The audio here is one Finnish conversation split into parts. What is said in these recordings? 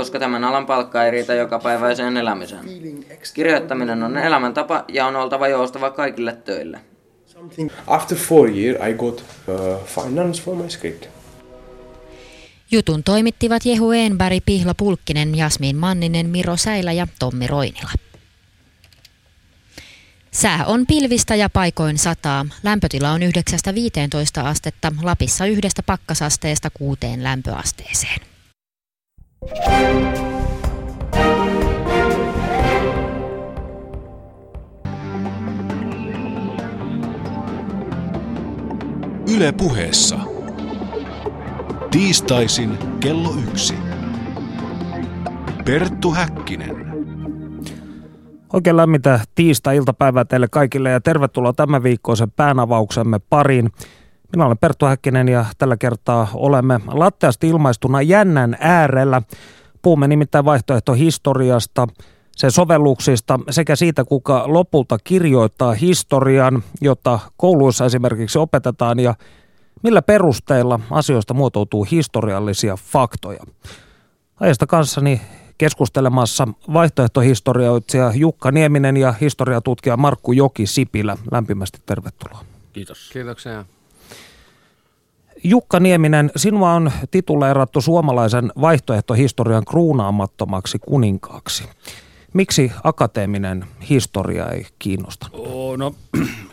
koska tämän alan palkka ei riitä jokapäiväiseen elämiseen. Kirjoittaminen on elämäntapa ja on oltava joustava kaikille töille. After four years I got uh, finance for my script. Jutun toimittivat Jehu Enberg, Pihla Pulkkinen, Jasmin Manninen, Miro Säilä ja Tommi Roinila. Sää on pilvistä ja paikoin sataa. Lämpötila on 9-15 astetta, Lapissa yhdestä pakkasasteesta kuuteen lämpöasteeseen. Yle puheessa. Tiistaisin kello yksi. Perttu Häkkinen. Oikein lämmintä tiistai-iltapäivää teille kaikille ja tervetuloa tämän viikkoisen päänavauksemme pariin. Minä olen Perttu Häkkinen ja tällä kertaa olemme latteasti ilmaistuna jännän äärellä. Puhumme nimittäin vaihtoehtohistoriasta, sen sovelluksista sekä siitä, kuka lopulta kirjoittaa historian, jota kouluissa esimerkiksi opetetaan ja millä perusteilla asioista muotoutuu historiallisia faktoja. Ajasta kanssani keskustelemassa vaihtoehtohistorioitsija Jukka Nieminen ja historiatutkija Markku Joki Sipilä. Lämpimästi tervetuloa. Kiitos. Kiitoksia. Jukka Nieminen, sinua on tituleerattu suomalaisen vaihtoehtohistorian kruunaamattomaksi kuninkaaksi. Miksi akateeminen historia ei kiinnosta? Oh, no,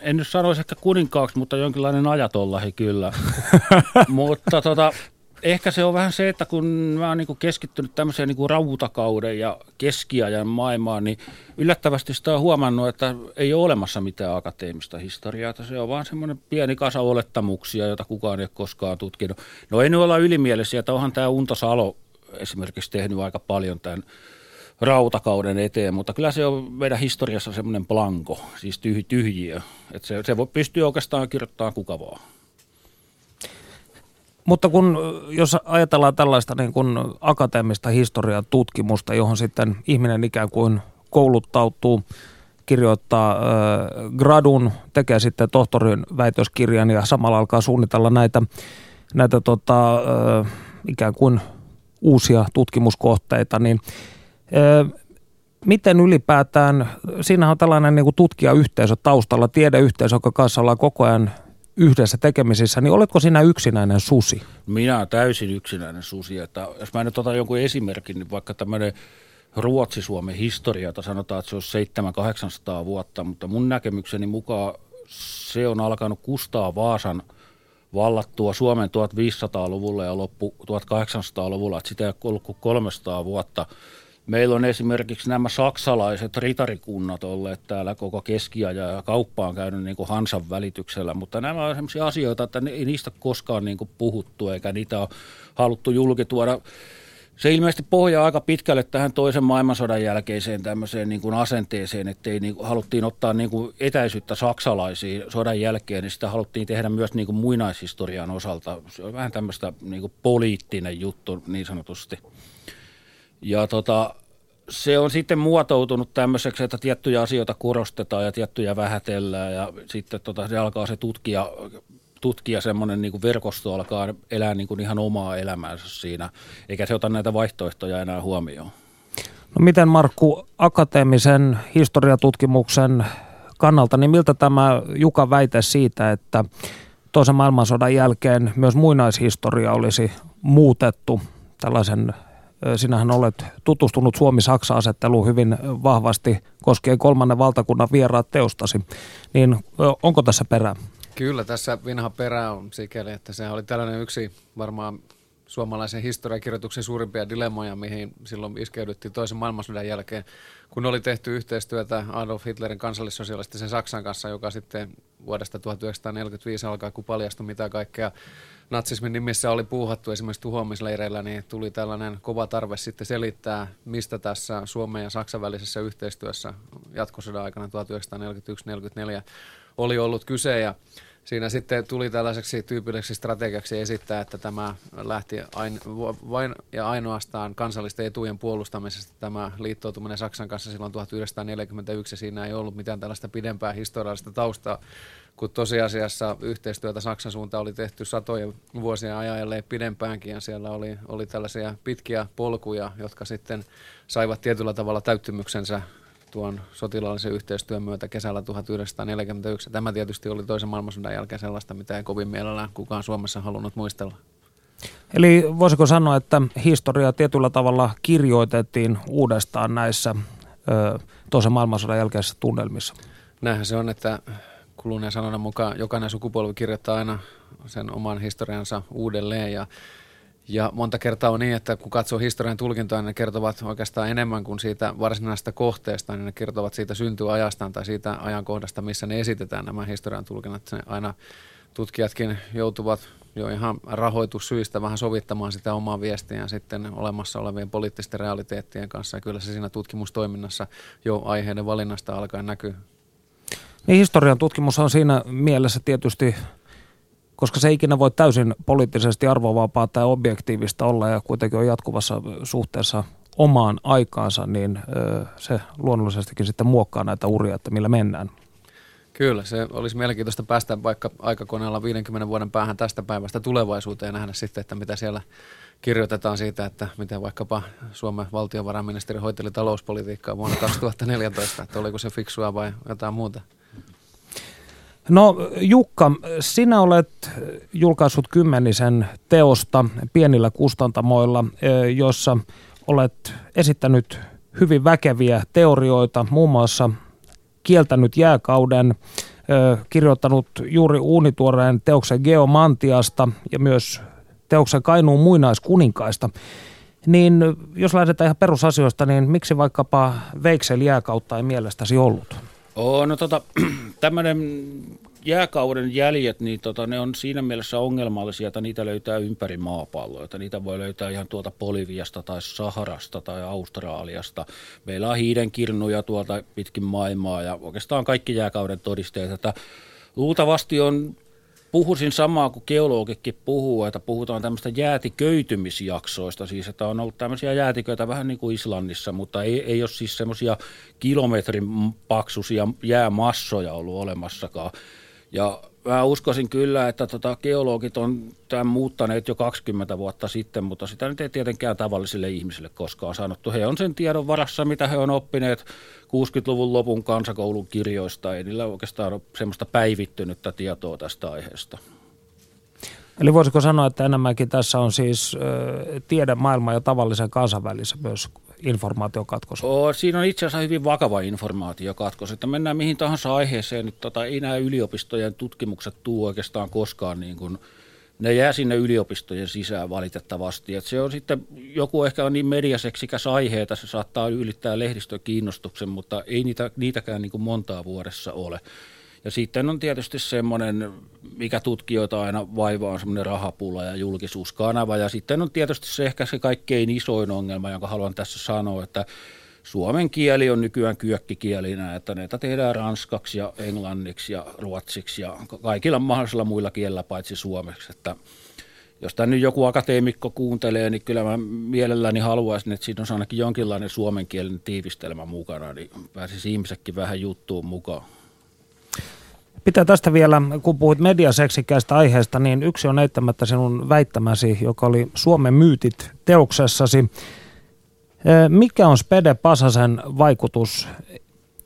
en nyt sanoisi ehkä kuninkaaksi, mutta jonkinlainen ajatollahi kyllä. mutta tota, ehkä se on vähän se, että kun mä oon niin keskittynyt tämmöiseen niin rautakauden ja keskiajan maailmaan, niin yllättävästi sitä on huomannut, että ei ole olemassa mitään akateemista historiaa. Että se on vaan semmoinen pieni kasa olettamuksia, jota kukaan ei ole koskaan tutkinut. No ei nyt olla ylimielisiä, että onhan tämä Unto Salo esimerkiksi tehnyt aika paljon tämän rautakauden eteen, mutta kyllä se on meidän historiassa semmoinen blanko, siis tyh, tyhjiö. Että se, se voi pystyä oikeastaan kirjoittamaan kuka vaan. Mutta kun, jos ajatellaan tällaista niin kuin akateemista historiaa tutkimusta, johon sitten ihminen ikään kuin kouluttautuu, kirjoittaa äh, gradun, tekee sitten tohtorin väitöskirjan ja samalla alkaa suunnitella näitä, näitä tota, äh, ikään kuin uusia tutkimuskohteita, niin äh, miten ylipäätään, siinä on tällainen niin kuin tutkijayhteisö taustalla, tiedeyhteisö, joka kanssa ollaan koko ajan yhdessä tekemisissä, niin oletko sinä yksinäinen susi? Minä olen täysin yksinäinen susi. Että jos mä nyt otan jonkun esimerkin, niin vaikka tämmöinen Ruotsi-Suomen historia, jota sanotaan, että se on 700-800 vuotta, mutta mun näkemykseni mukaan se on alkanut Kustaa Vaasan vallattua Suomen 1500-luvulla ja loppu 1800-luvulla, että sitä ei ole ollut kuin 300 vuotta – Meillä on esimerkiksi nämä saksalaiset ritarikunnat olleet täällä koko keskiaja ja kauppa on käynyt niin kuin Hansan välityksellä, mutta nämä on sellaisia asioita, että ei niistä koskaan niin kuin puhuttu eikä niitä ole haluttu julkituoda. Se ilmeisesti pohjaa aika pitkälle tähän toisen maailmansodan jälkeiseen tämmöiseen niin kuin asenteeseen, että ei niin kuin, haluttiin ottaa niin kuin etäisyyttä saksalaisiin sodan jälkeen, niin sitä haluttiin tehdä myös niin kuin muinaishistorian osalta. Se on vähän tämmöistä niin kuin poliittinen juttu niin sanotusti. Ja tota, se on sitten muotoutunut tämmöiseksi, että tiettyjä asioita korostetaan ja tiettyjä vähätellään ja sitten tota, se alkaa se tutkija, tutkija semmoinen niin verkosto alkaa elää niin kuin ihan omaa elämäänsä siinä, eikä se ota näitä vaihtoehtoja enää huomioon. No miten Markku, akateemisen historiatutkimuksen kannalta, niin miltä tämä Juka väite siitä, että toisen maailmansodan jälkeen myös muinaishistoria olisi muutettu tällaisen Sinähän olet tutustunut Suomi-Saksa-asetteluun hyvin vahvasti koskien kolmannen valtakunnan vieraat teostasi. Niin onko tässä perää? Kyllä, tässä vinha perä on sikäli, että se oli tällainen yksi varmaan suomalaisen historiakirjoituksen suurimpia dilemmoja, mihin silloin iskeydyttiin toisen maailmansodan jälkeen, kun oli tehty yhteistyötä Adolf Hitlerin kansallissosialistisen Saksan kanssa, joka sitten vuodesta 1945 alkaa, kun paljastui mitä kaikkea natsismin nimissä oli puuhattu esimerkiksi tuhoamisleireillä, niin tuli tällainen kova tarve sitten selittää, mistä tässä Suomen ja Saksan välisessä yhteistyössä jatkosodan aikana 1941-1944 oli ollut kyse. Ja siinä sitten tuli tällaiseksi tyypilliseksi strategiaksi esittää, että tämä lähti ain, vain ja ainoastaan kansallisten etujen puolustamisesta tämä liittoutuminen Saksan kanssa silloin 1941. Siinä ei ollut mitään tällaista pidempää historiallista taustaa, kun tosiasiassa yhteistyötä Saksan suuntaan oli tehty satojen vuosien ajan, ellei pidempäänkin, ja siellä oli, oli tällaisia pitkiä polkuja, jotka sitten saivat tietyllä tavalla täyttymyksensä tuon sotilaallisen yhteistyön myötä kesällä 1941. Tämä tietysti oli toisen maailmansodan jälkeen sellaista, mitä ei kovin mielellään kukaan Suomessa halunnut muistella. Eli voisiko sanoa, että historia tietyllä tavalla kirjoitettiin uudestaan näissä ö, toisen maailmansodan jälkeisissä tunnelmissa? Näinhän se on, että kuluneen sanonnan mukaan jokainen sukupolvi kirjoittaa aina sen oman historiansa uudelleen ja ja monta kertaa on niin, että kun katsoo historian tulkintoja, niin ne kertovat oikeastaan enemmän kuin siitä varsinaisesta kohteesta, niin ne kertovat siitä syntyajastaan tai siitä ajankohdasta, missä ne esitetään nämä historian tulkinnat. Ne aina tutkijatkin joutuvat jo ihan rahoitussyistä vähän sovittamaan sitä omaa viestiä sitten olemassa olevien poliittisten realiteettien kanssa. Ja kyllä se siinä tutkimustoiminnassa jo aiheiden valinnasta alkaen näkyy. Niin historian tutkimus on siinä mielessä tietysti koska se ei ikinä voi täysin poliittisesti arvovapaa tai objektiivista olla ja kuitenkin on jatkuvassa suhteessa omaan aikaansa, niin se luonnollisestikin sitten muokkaa näitä uria, että millä mennään. Kyllä, se olisi mielenkiintoista päästä vaikka aikakoneella 50 vuoden päähän tästä päivästä tulevaisuuteen ja nähdä sitten, että mitä siellä kirjoitetaan siitä, että miten vaikkapa Suomen valtiovarainministeri hoiteli talouspolitiikkaa vuonna 2014, että oliko se fiksua vai jotain muuta. No Jukka, sinä olet julkaissut kymmenisen teosta pienillä kustantamoilla, jossa olet esittänyt hyvin väkeviä teorioita, muun muassa kieltänyt jääkauden, kirjoittanut juuri uunituoreen teoksen Geomantiasta ja myös teoksen Kainuun muinaiskuninkaista. Niin jos lähdetään ihan perusasioista, niin miksi vaikkapa Veiksel jääkautta ei mielestäsi ollut? Oh, no tota, tämmöinen jääkauden jäljet, niin tota, ne on siinä mielessä ongelmallisia, että niitä löytää ympäri maapalloa. Että niitä voi löytää ihan tuolta Boliviasta tai Saharasta tai Australiasta. Meillä on hiidenkirnuja tuolta pitkin maailmaa ja oikeastaan kaikki jääkauden todisteet. Että luultavasti on Puhuisin samaa kuin geologikin puhuu, että puhutaan tämmöistä jäätiköytymisjaksoista, siis että on ollut tämmöisiä jäätiköitä vähän niin kuin Islannissa, mutta ei, ei ole siis semmoisia kilometrin paksuisia jäämassoja ollut olemassakaan. Ja mä uskoisin kyllä, että tota, geologit on tämän muuttaneet jo 20 vuotta sitten, mutta sitä nyt ei tietenkään tavallisille ihmisille koskaan sanottu. He on sen tiedon varassa, mitä he on oppineet 60-luvun lopun kansakoulun kirjoista. Ei niillä oikeastaan ole semmoista päivittynyttä tietoa tästä aiheesta. Eli voisiko sanoa, että enemmänkin tässä on siis tiede, maailma ja tavallisen kansainvälisen myös informaatiokatkos? Oo, siinä on itse asiassa hyvin vakava informaatiokatkos, että mennään mihin tahansa aiheeseen, niin tota, ei nämä yliopistojen tutkimukset tuu oikeastaan koskaan niin kuin, ne jää sinne yliopistojen sisään valitettavasti. Et se on sitten, joku ehkä on niin mediaseksikäs aihe, että se saattaa ylittää lehdistön kiinnostuksen, mutta ei niitä, niitäkään niin kuin montaa vuodessa ole. Ja sitten on tietysti semmoinen, mikä tutkijoita aina vaivaa, on semmoinen rahapula ja julkisuuskanava. Ja sitten on tietysti se ehkä se kaikkein isoin ongelma, jonka haluan tässä sanoa, että suomen kieli on nykyään kyökkikielinä, että näitä tehdään ranskaksi ja englanniksi ja ruotsiksi ja kaikilla mahdollisilla muilla kielillä paitsi suomeksi. Että jos tämä nyt joku akateemikko kuuntelee, niin kyllä mä mielelläni haluaisin, että siinä on ainakin jonkinlainen suomenkielinen tiivistelmä mukana, niin pääsisi ihmisetkin vähän juttuun mukaan. Pitää tästä vielä, kun puhuit mediaseksikäistä aiheesta, niin yksi on eittämättä sinun väittämäsi, joka oli Suomen myytit teoksessasi. Mikä on Spede Pasasen vaikutus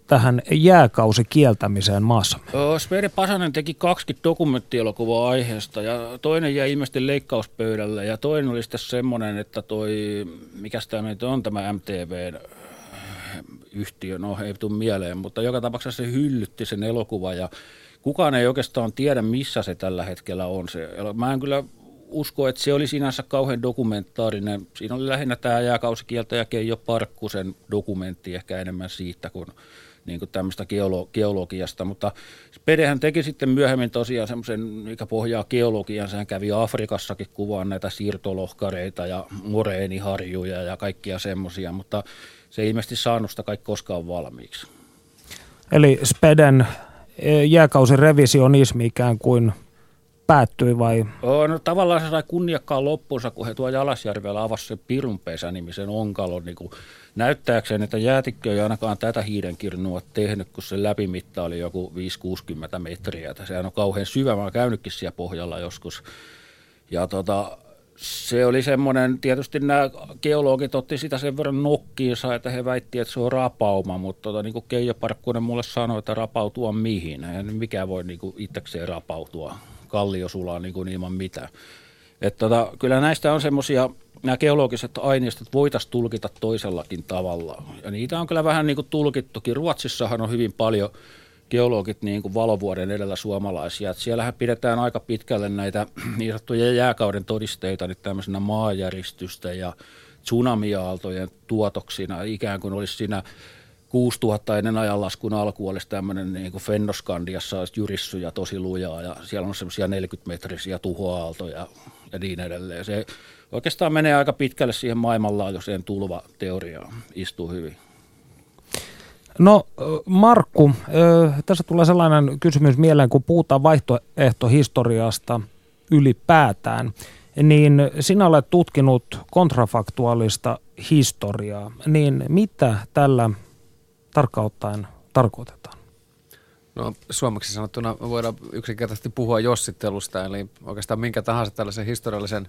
tähän jääkausi kieltämiseen maassa? Spede Pasanen teki 20 dokumenttielokuvaa aiheesta ja toinen jäi ilmeisesti leikkauspöydälle ja toinen oli sitten semmoinen, että toi, mikä tämä on tämä MTV yhtiö, no ei tule mieleen, mutta joka tapauksessa se hyllytti sen elokuva ja kukaan ei oikeastaan tiedä, missä se tällä hetkellä on. Se, mä en kyllä usko, että se oli sinänsä kauhean dokumentaarinen. Siinä oli lähinnä tämä jääkausikieltä ja Keijo Parkkusen dokumentti ehkä enemmän siitä kuin, niin kuin tämmöistä geolo- geologiasta. Mutta Pedehän teki sitten myöhemmin tosiaan semmoisen, mikä pohjaa geologian. Hän kävi Afrikassakin kuvaan näitä siirtolohkareita ja moreeniharjuja ja kaikkia semmoisia, mutta se ei ilmeisesti saanut sitä kaikki koskaan valmiiksi. Eli Speden eh, jääkausin revisionismi ikään kuin päättyi vai? No tavallaan se sai kunniakkaan loppuunsa, kun he tuo Jalasjärvellä avasi sen Pirunpesä-nimisen onkalon niin näyttääkseen, että jäätikkö ei ainakaan tätä hiidenkirnua tehnyt, kun se läpimitta oli joku 5-60 metriä. Sehän on kauhean syvä, mä oon käynytkin siellä pohjalla joskus. Ja tota, se oli semmoinen, tietysti nämä geologit otti sitä sen verran nokkiinsa, että he väitti, että se on rapauma, mutta tota, niin kuin Keijo Parkkunen mulle sanoi, että rapautua mihin. Ei mikä voi niin kuin itsekseen rapautua kalliosulaa niin kuin ilman mitään. Että tota, kyllä näistä on semmoisia, nämä geologiset aineistot voitaisiin tulkita toisellakin tavalla. Ja niitä on kyllä vähän niin kuin tulkittukin. Ruotsissahan on hyvin paljon geologit niin kuin valovuoden edellä suomalaisia. Että siellähän pidetään aika pitkälle näitä niin sanottuja jääkauden todisteita nyt tämmöisenä maajäristystä ja tsunamiaaltojen tuotoksina, ikään kuin olisi siinä 6000 ennen ajanlaskun alku olisi tämmöinen niin kuin Fennoskandiassa olisi jyrissyjä tosi lujaa ja siellä on semmoisia 40-metrisiä tuhoaaltoja ja niin edelleen. Se oikeastaan menee aika pitkälle siihen maailmanlaajuiseen tulvateoriaan, istuu hyvin. No Markku, tässä tulee sellainen kysymys mieleen, kun puhutaan vaihtoehtohistoriasta ylipäätään, niin sinä olet tutkinut kontrafaktuaalista historiaa, niin mitä tällä tarkkaan tarkoitetaan? No suomeksi sanottuna voidaan yksinkertaisesti puhua jossittelusta, eli oikeastaan minkä tahansa tällaisen historiallisen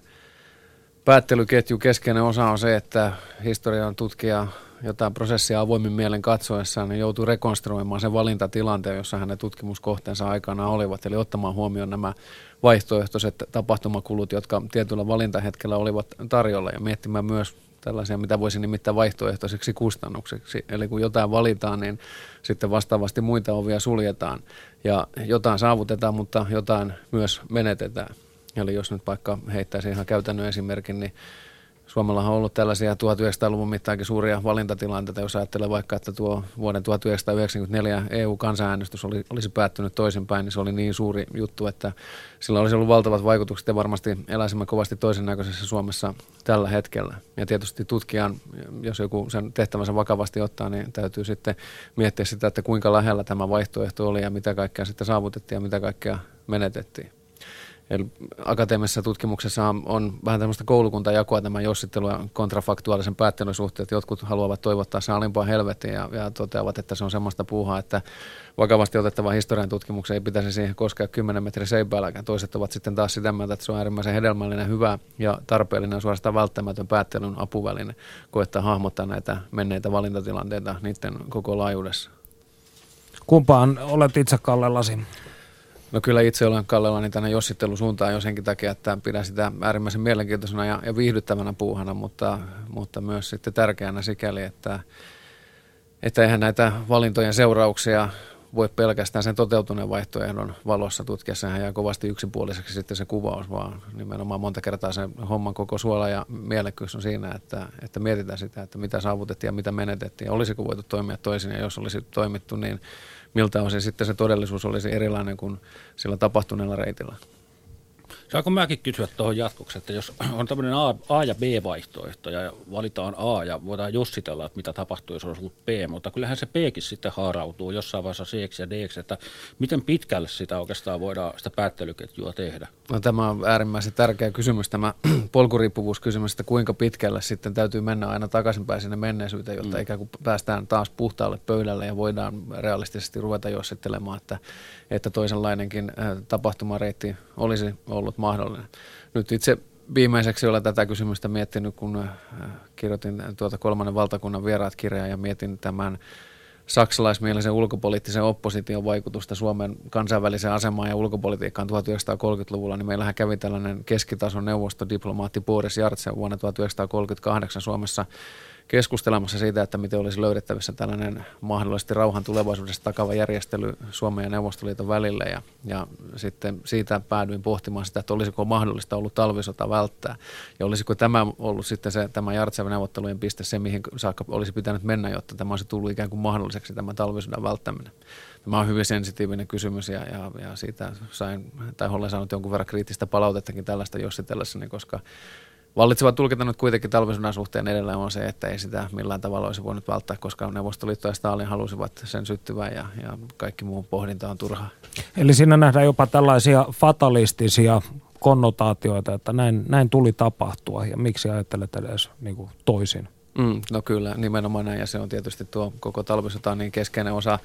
päättelyketjun keskeinen osa on se, että historian tutkija jotain prosessia avoimin mielen katsoessaan, niin joutuu rekonstruoimaan sen valintatilanteen, jossa hänen tutkimuskohteensa aikana olivat, eli ottamaan huomioon nämä vaihtoehtoiset tapahtumakulut, jotka tietyllä valintahetkellä olivat tarjolla, ja miettimään myös tällaisia, mitä voisi nimittää vaihtoehtoiseksi kustannukseksi. Eli kun jotain valitaan, niin sitten vastaavasti muita ovia suljetaan ja jotain saavutetaan, mutta jotain myös menetetään. Eli jos nyt vaikka heittäisi ihan käytännön esimerkin, niin Suomella on ollut tällaisia 1900-luvun mittaankin suuria valintatilanteita, jos ajattelee vaikka, että tuo vuoden 1994 EU-kansanäänestys oli, olisi päättynyt toisinpäin, niin se oli niin suuri juttu, että sillä olisi ollut valtavat vaikutukset ja varmasti eläisimme kovasti toisen näköisessä Suomessa tällä hetkellä. Ja tietysti tutkijan, jos joku sen tehtävänsä vakavasti ottaa, niin täytyy sitten miettiä sitä, että kuinka lähellä tämä vaihtoehto oli ja mitä kaikkea sitten saavutettiin ja mitä kaikkea menetettiin. Eli akateemisessa tutkimuksessa on, on vähän tämmöistä koulukuntajakoa tämän jossittelu ja kontrafaktuaalisen päättelyn suhteen, että jotkut haluavat toivottaa se alimpaa helvettiin ja, ja toteavat, että se on semmoista puuhaa, että vakavasti otettava historian tutkimuksen ei pitäisi siihen koskea 10 metrin seipäälläkään. Toiset ovat sitten taas sitä mieltä, että se on äärimmäisen hedelmällinen, hyvä ja tarpeellinen suorastaan välttämätön päättelyn apuväline koettaa hahmottaa näitä menneitä valintatilanteita niiden koko laajuudessa. Kumpaan olet itse kallellasi? No kyllä itse olen kallellani tänne jossittelusuuntaan jo senkin takia, että pidän sitä äärimmäisen mielenkiintoisena ja, ja viihdyttävänä puuhana, mutta, mutta myös sitten tärkeänä sikäli, että, että eihän näitä valintojen seurauksia voi pelkästään sen toteutuneen vaihtoehdon valossa tutkia. Sehän jää kovasti yksipuoliseksi sitten se kuvaus, vaan nimenomaan monta kertaa se homman koko suola ja mielekkyys on siinä, että, että mietitään sitä, että mitä saavutettiin ja mitä menetettiin. Olisiko voitu toimia toisin ja jos olisi toimittu, niin miltä osin sitten se todellisuus olisi erilainen kuin sillä tapahtuneella reitillä. Saanko mäkin kysyä tuohon jatkoksi, että jos on tämmöinen A, A ja B-vaihtoehto ja valitaan A ja voidaan jossitella, että mitä tapahtuu, jos olisi ollut B, mutta kyllähän se Bkin sitten haarautuu jossain vaiheessa C ja D, että miten pitkälle sitä oikeastaan voidaan sitä päättelyketjua tehdä? No, tämä on äärimmäisen tärkeä kysymys, tämä polkuriippuvuuskysymys, että kuinka pitkälle sitten täytyy mennä aina takaisinpäin sinne menneisyyteen, jotta mm. ikään kuin päästään taas puhtaalle pöydälle ja voidaan realistisesti ruveta jossittelemaan, että, että toisenlainenkin äh, tapahtumareitti olisi ollut mahdollinen. Nyt itse viimeiseksi olen tätä kysymystä miettinyt, kun äh, kirjoitin tuota kolmannen valtakunnan vieraat kirjaa ja mietin tämän saksalaismielisen ulkopoliittisen opposition vaikutusta Suomen kansainväliseen asemaan ja ulkopolitiikkaan 1930-luvulla, niin meillähän kävi tällainen keskitason neuvostodiplomaatti Boris Jartsev vuonna 1938 Suomessa keskustelemassa siitä, että miten olisi löydettävissä tällainen mahdollisesti rauhan tulevaisuudessa takava järjestely Suomen ja Neuvostoliiton välille. Ja, ja sitten siitä päädyin pohtimaan sitä, että olisiko mahdollista ollut talvisota välttää. Ja olisiko tämä ollut sitten se, tämä Jartsev neuvottelujen piste, se mihin saakka olisi pitänyt mennä, jotta tämä olisi tullut ikään kuin mahdolliseksi tämä talvisodan välttäminen. Tämä on hyvin sensitiivinen kysymys ja, ja, ja siitä sain, tai olen saanut jonkun verran kriittistä palautettakin tällaista jossitellessani, koska Vallitseva tulkinta nyt kuitenkin talvisodan suhteen edelleen on se, että ei sitä millään tavalla olisi voinut välttää, koska Neuvostoliitto ja Stalin halusivat sen syttyvän ja, ja kaikki muu pohdinta on turhaa. Eli siinä nähdään jopa tällaisia fatalistisia konnotaatioita, että näin, näin tuli tapahtua ja miksi ajattelet edes niin kuin toisin? Mm, no kyllä, nimenomaan näin ja se on tietysti tuo koko talvisota niin keskeinen osa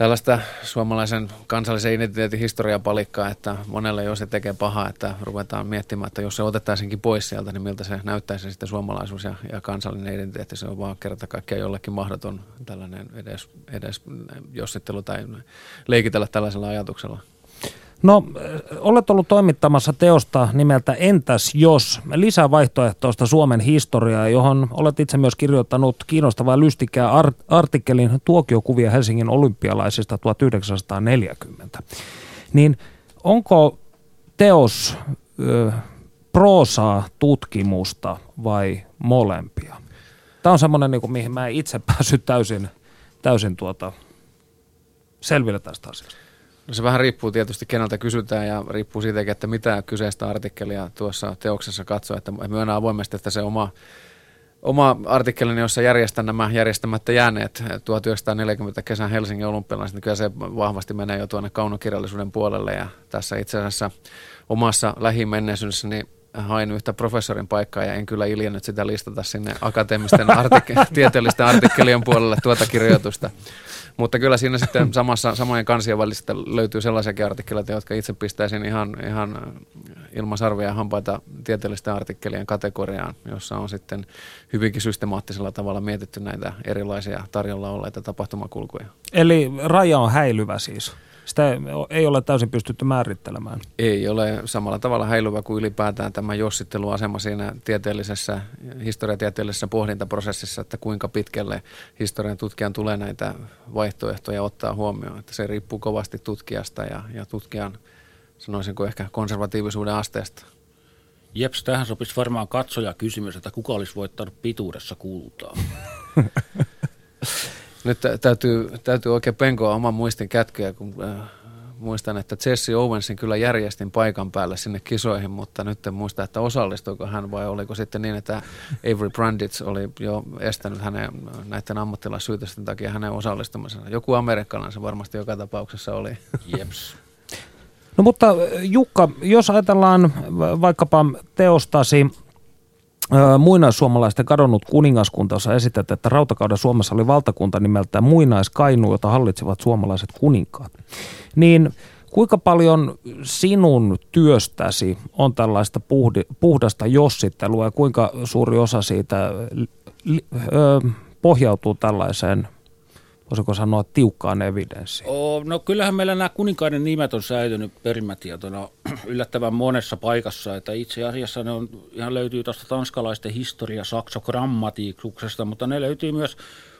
tällaista suomalaisen kansallisen identiteetin historiapalikkaa, että monelle jo se tekee pahaa, että ruvetaan miettimään, että jos se otettaisinkin pois sieltä, niin miltä se näyttäisi sitten suomalaisuus ja, ja kansallinen identiteetti. Se on vaan kerta kaikkiaan jollekin mahdoton tällainen edes, edes jossittelu tai leikitellä tällaisella ajatuksella. No, olet ollut toimittamassa teosta nimeltä Entäs jos? Lisää vaihtoehtoista Suomen historiaa, johon olet itse myös kirjoittanut kiinnostavaa lystikää artikkelin tuokiokuvia Helsingin olympialaisista 1940. Niin onko teos ö, proosaa, tutkimusta vai molempia? Tämä on semmoinen, niin mihin mä itse päässyt täysin, täysin tuota, selville tästä asiasta. Se vähän riippuu tietysti keneltä kysytään ja riippuu siitäkin, että mitä kyseistä artikkelia tuossa teoksessa katsoo. Että myönnän avoimesti, että se oma, oma artikkelini, jossa järjestän nämä järjestämättä jääneet 1940 kesän Helsingin olympialaiset, niin kyllä se vahvasti menee jo tuonne kaunokirjallisuuden puolelle. Ja tässä itse asiassa omassa lähimenneisyydessäni hain yhtä professorin paikkaa ja en kyllä iljennyt sitä listata sinne akateemisten artik- tieteellisten artikkelien puolelle tuota kirjoitusta. Mutta kyllä siinä sitten samassa, samojen kansien välistä löytyy sellaisia artikkeleita, jotka itse pistäisin ihan, ihan ilman sarvia ja hampaita tieteellisten artikkelien kategoriaan, jossa on sitten hyvinkin systemaattisella tavalla mietitty näitä erilaisia tarjolla olleita tapahtumakulkuja. Eli raja on häilyvä siis? Sitä ei ole täysin pystytty määrittelemään. Ei ole samalla tavalla häilyvä kuin ylipäätään tämä jossitteluasema siinä tieteellisessä, historiatieteellisessä pohdintaprosessissa, että kuinka pitkälle historian tutkijan tulee näitä vaihtoehtoja ottaa huomioon. Että se riippuu kovasti tutkijasta ja, ja tutkijan, sanoisinko ehkä konservatiivisuuden asteesta. Jeps, tähän sopisi varmaan katsoja kysymys, että kuka olisi voittanut pituudessa kultaa. Nyt täytyy, täytyy oikein penkoa oman muistin kätkyä, kun äh, muistan, että Jesse Owensin kyllä järjestin paikan päälle sinne kisoihin, mutta nyt en muista, että osallistuiko hän vai oliko sitten niin, että Avery Branditz oli jo estänyt hänen näiden ammattilaissyytösten takia hänen osallistumisensa. Joku amerikkalainen se varmasti joka tapauksessa oli. Jeps. No mutta Jukka, jos ajatellaan vaikkapa teostasi muinaissuomalaisten kadonnut kuningaskunta, jossa esität, että rautakauden Suomessa oli valtakunta nimeltään Muinaiskainu, jota hallitsivat suomalaiset kuninkaat. Niin kuinka paljon sinun työstäsi on tällaista puhdi, puhdasta jossittelua ja kuinka suuri osa siitä li, ö, pohjautuu tällaiseen voisiko sanoa tiukkaan evidenssiin? Oh, no kyllähän meillä nämä kuninkaiden nimet on säilynyt perimätietona yllättävän monessa paikassa, että itse asiassa ne on, ihan löytyy tuosta tanskalaisten historia saksogrammatiikuksesta, mutta ne löytyy myös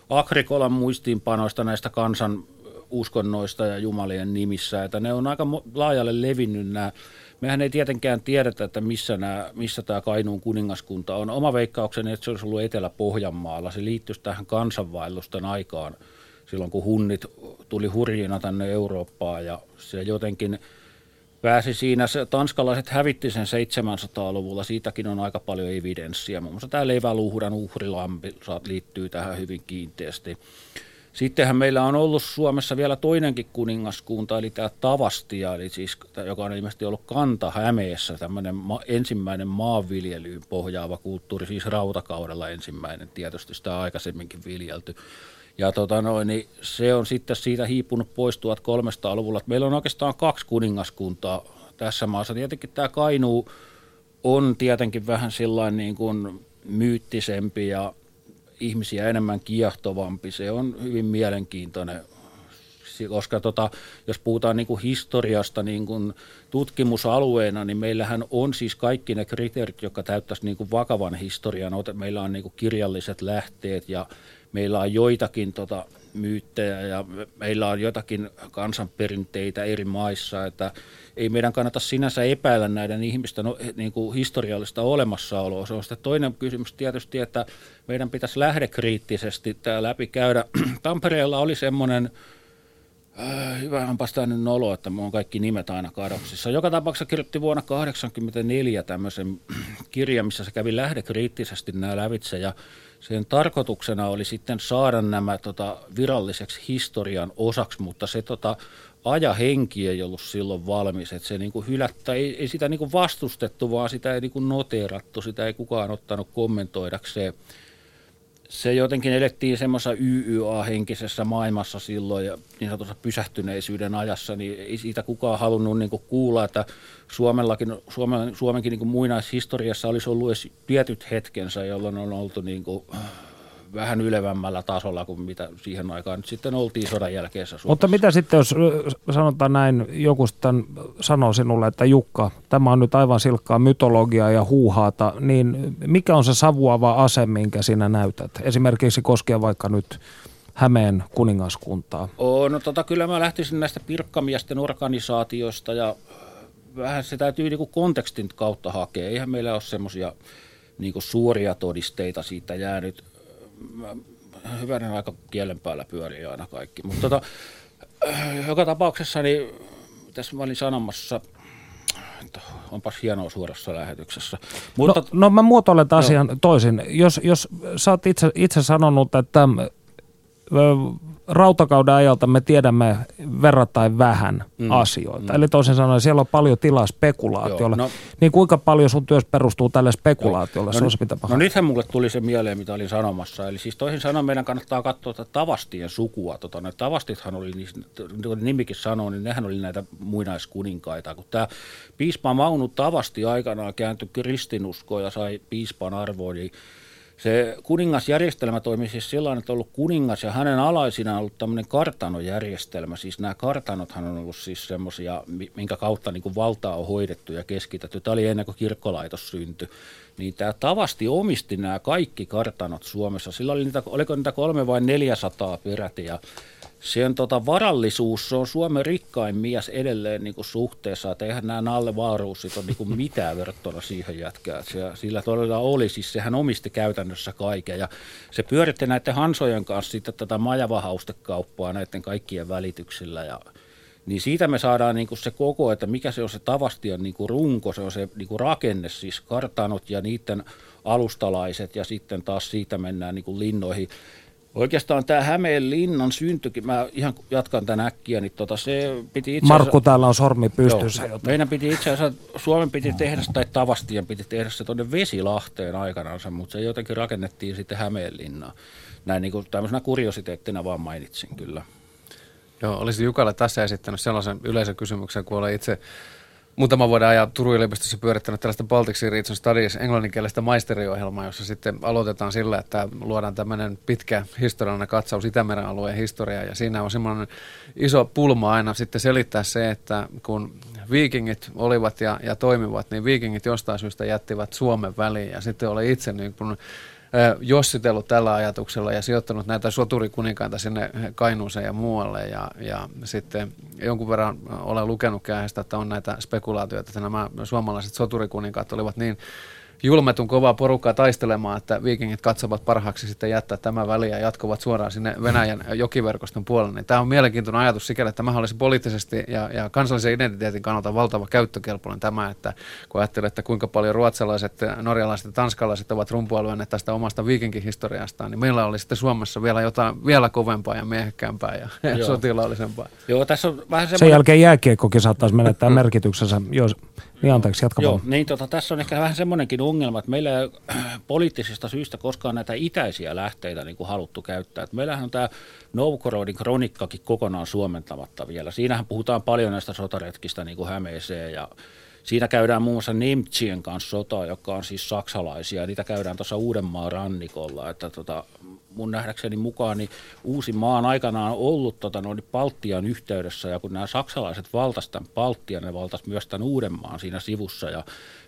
Agrikolan muistiinpanoista näistä kansan uskonnoista ja jumalien nimissä, että ne on aika laajalle levinnyt nämä. Mehän ei tietenkään tiedetä, että missä, nämä, missä tämä Kainuun kuningaskunta on. Oma veikkaukseni, että se olisi ollut Etelä-Pohjanmaalla. Se liittyisi tähän kansanvaellusten aikaan – silloin kun hunnit tuli hurjina tänne Eurooppaan ja se jotenkin pääsi siinä, se, tanskalaiset hävitti sen 700-luvulla, siitäkin on aika paljon evidenssiä. Muun muassa tämä Leiväluhdan uhrilampi liittyy tähän hyvin kiinteästi. Sittenhän meillä on ollut Suomessa vielä toinenkin kuningaskunta, eli tämä Tavastia, eli siis, joka on ilmeisesti ollut Kanta-Hämeessä, tämmöinen ma- ensimmäinen maanviljelyyn pohjaava kulttuuri, siis rautakaudella ensimmäinen, tietysti sitä aikaisemminkin viljelty. Ja tota noin, niin se on sitten siitä hiipunut pois 1300-luvulla. Meillä on oikeastaan kaksi kuningaskuntaa tässä maassa. Tietenkin tämä Kainuu on tietenkin vähän sellainen niin kuin myyttisempi ja ihmisiä enemmän kiehtovampi. Se on hyvin mielenkiintoinen, koska tota, jos puhutaan niin kuin historiasta niin kuin tutkimusalueena, niin meillähän on siis kaikki ne kriteerit, jotka täyttäisi niin kuin vakavan historian. Meillä on niin kuin kirjalliset lähteet ja meillä on joitakin tota, myyttejä ja meillä on jotakin kansanperinteitä eri maissa, että ei meidän kannata sinänsä epäillä näiden ihmisten no, niin kuin historiallista olemassaoloa. Se on sitten toinen kysymys tietysti, että meidän pitäisi lähdekriittisesti tämä läpi käydä. Tampereella oli semmoinen Äh, hyvä onpas tämä nyt nolo, että on kaikki nimet aina kadoksissa. Joka tapauksessa kirjoitti vuonna 1984 tämmöisen kirjan, missä se kävi lähdekriittisesti nämä lävitse ja sen tarkoituksena oli sitten saada nämä tota, viralliseksi historian osaksi, mutta se tota, ajahenki ei ollut silloin valmis, että se niin kuin hylättä, ei, ei sitä niin kuin vastustettu, vaan sitä ei niin kuin noteerattu, sitä ei kukaan ottanut kommentoidakseen se jotenkin elettiin semmoisessa YYA-henkisessä maailmassa silloin ja niin sanotussa pysähtyneisyyden ajassa, niin ei siitä kukaan halunnut niin kuin kuulla, että Suomellakin, Suomen, Suomenkin niin kuin muinaishistoriassa olisi ollut edes tietyt hetkensä, jolloin on oltu niin kuin vähän ylevämmällä tasolla kuin mitä siihen aikaan nyt sitten oltiin sodan jälkeessä Suomessa. Mutta mitä sitten, jos sanotaan näin, joku sitten sanoo sinulle, että Jukka, tämä on nyt aivan silkkaa mytologiaa ja huuhaata, niin mikä on se savuava ase, minkä sinä näytät? Esimerkiksi koskee vaikka nyt Hämeen kuningaskuntaa. Oo, no tota, kyllä mä lähtisin näistä pirkkamiesten organisaatioista ja vähän se täytyy niinku kontekstin kautta hakea. Eihän meillä ole semmoisia niinku suoria todisteita siitä jäänyt hyvänen aika kielen päällä pyörii aina kaikki. Mutta tota, joka tapauksessa, niin tässä mä olin sanomassa, että onpas hienoa suorassa lähetyksessä. Mutta, no, no mä muotoilen asian no. toisin. Jos, jos sä oot itse, itse sanonut, että rautakauden ajalta me tiedämme verrattain vähän mm. asioita. Mm. Eli toisin sanoen siellä on paljon tilaa spekulaatiolle. Joo, no, niin kuinka paljon sun työssä perustuu tälle spekulaatiolle? No, se no, no nythän mulle tuli se mieleen, mitä olin sanomassa. Eli siis toisin sanoen meidän kannattaa katsoa tätä Tavastien sukua. Tota, ne Tavastithan oli, niin, niin nimikin sanoo, niin nehän oli näitä muinaiskuninkaita. Kun tämä piispa Maunu Tavasti aikanaan kääntyi kristinuskoon ja sai piispan arvoon, niin se kuningasjärjestelmä toimi siis sillä että on ollut kuningas ja hänen alaisinaan on ollut tämmöinen kartanojärjestelmä. Siis nämä kartanothan on ollut siis semmoisia, minkä kautta niin kuin valtaa on hoidettu ja keskitetty. Tämä oli ennen kuin kirkkolaitos syntyi. Niin tämä Tavasti omisti nämä kaikki kartanot Suomessa. Sillä oli niitä, oliko niitä kolme vai neljä sataa peräti ja sen tota, varallisuus, se on Suomen rikkain mies edelleen niin kuin suhteessa, että eihän nämä Nalle Vaaruusit ole niin mitään verrattuna siihen jätkään. Se, sillä todella oli, siis sehän omisti käytännössä kaiken ja se pyöritti näiden Hansojen kanssa sitten tätä majavahaustekauppaa näiden kaikkien välityksillä ja niin siitä me saadaan niin kuin se koko, että mikä se on se Tavastian niin kuin runko, se on se niin kuin rakenne, siis kartanot ja niiden alustalaiset ja sitten taas siitä mennään niin kuin linnoihin. Oikeastaan tämä Hämeen linnan syntykin, mä ihan jatkan tämän äkkiä, niin tota se piti itse asiassa... Markku täällä on sormi pystyssä. Joo, meidän piti itse asiassa, Suomen piti tehdä, tai Tavastien piti tehdä se tuonne Vesilahteen aikanaan, mutta se jotenkin rakennettiin sitten Hämeen linnaan. Näin niin kuin tämmöisenä kuriositeettina vaan mainitsin kyllä. Joo, olisin Jukalle tässä esittänyt sellaisen yleisen kysymyksen, kun olen itse muutama vuoden ajan Turun yliopistossa pyörittänyt tällaista Baltic Sea Region Studies englanninkielistä maisteriohjelmaa, jossa sitten aloitetaan sillä, että luodaan tämmöinen pitkä historiallinen katsaus Itämeren alueen historiaa. Ja siinä on semmoinen iso pulma aina sitten selittää se, että kun viikingit olivat ja, ja toimivat, niin viikingit jostain syystä jättivät Suomen väliin. Ja sitten oli itse niin kuin jossitellut tällä ajatuksella ja sijoittanut näitä soturikuninkaita sinne Kainuuseen ja muualle. Ja, ja sitten jonkun verran olen lukenut käestä, että on näitä spekulaatioita, että nämä suomalaiset soturikuninkaat olivat niin julmetun kovaa porukkaa taistelemaan, että viikingit katsovat parhaaksi sitten jättää tämän väliä ja jatkuvat suoraan sinne Venäjän jokiverkoston puolelle. Niin tämä on mielenkiintoinen ajatus sikäli, että tämä olisi poliittisesti ja, ja kansallisen identiteetin kannalta valtava käyttökelpoinen tämä, että kun ajattelee, että kuinka paljon ruotsalaiset, norjalaiset ja tanskalaiset ovat rumpualueen tästä omasta viikinkihistoriastaan, niin meillä oli sitten Suomessa vielä jotain vielä kovempaa ja miehekkäämpää ja Joo. sotilaallisempaa. Joo, tässä on vähän semmoinen... Sen jälkeen jääkiekkokin saattaisi menettää merkityksensä, jos niin anteeksi, jatka Joo, niin tota, tässä on ehkä vähän semmoinenkin ongelma, että meillä ei poliittisista syistä koskaan näitä itäisiä lähteitä niin kuin haluttu käyttää. Et meillähän on tämä Novgorodin kronikkakin kokonaan suomentamatta vielä. Siinähän puhutaan paljon näistä sotaretkistä niin kuin Hämeeseen ja Siinä käydään muun muassa Nemtsien kanssa sotaa, joka on siis saksalaisia. Niitä käydään tuossa Uudenmaan rannikolla. Että tota, mun nähdäkseni mukaan niin uusi maan aikanaan ollut tota, noin Baltian yhteydessä. Ja kun nämä saksalaiset valtasivat tämän Baltian, ne valtasivat myös tämän Uudenmaan siinä sivussa. Ja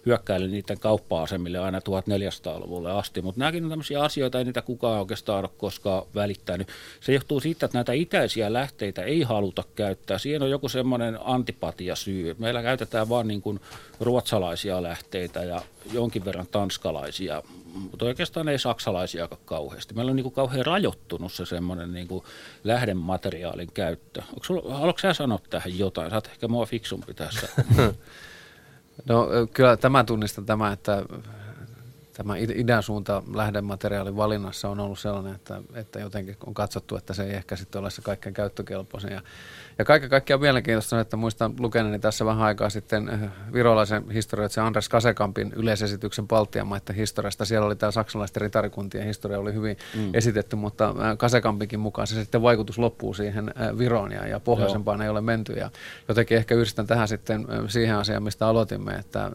hyökkäili niiden kauppa-asemille aina 1400-luvulle asti. Mutta nämäkin on tämmöisiä asioita, ei niitä kukaan oikeastaan ole koskaan välittänyt. Se johtuu siitä, että näitä itäisiä lähteitä ei haluta käyttää. Siihen on joku semmoinen antipatia syy. Meillä käytetään vain niin kuin ruotsalaisia lähteitä ja jonkin verran tanskalaisia, mutta oikeastaan ei saksalaisia kauheasti. Meillä on niin kuin kauhean rajoittunut se semmoinen niin kuin lähdemateriaalin käyttö. Haluatko sä sanoa tähän jotain? Sä ehkä mua fiksumpi tässä. No kyllä tämä tunnistaa tämä, että tämä idän suunta lähdemateriaalin valinnassa on ollut sellainen, että, että jotenkin on katsottu, että se ei ehkä sitten ole se kaikkein käyttökelpoisin. Ja, ja kaiken kaikkiaan mielenkiintoista että muistan lukeneeni tässä vähän aikaa sitten eh, virolaisen historioitsija Andres Kasekampin yleisesityksen Baltian maiden historiasta. Siellä oli tämä saksalaisten ritarikuntien historia oli hyvin mm. esitetty, mutta eh, Kasekampinkin mukaan se sitten vaikutus loppuu siihen eh, Viroon ja, ja pohjoisempaan Joo. ei ole menty. Ja jotenkin ehkä yhdistän tähän sitten siihen asiaan, mistä aloitimme, että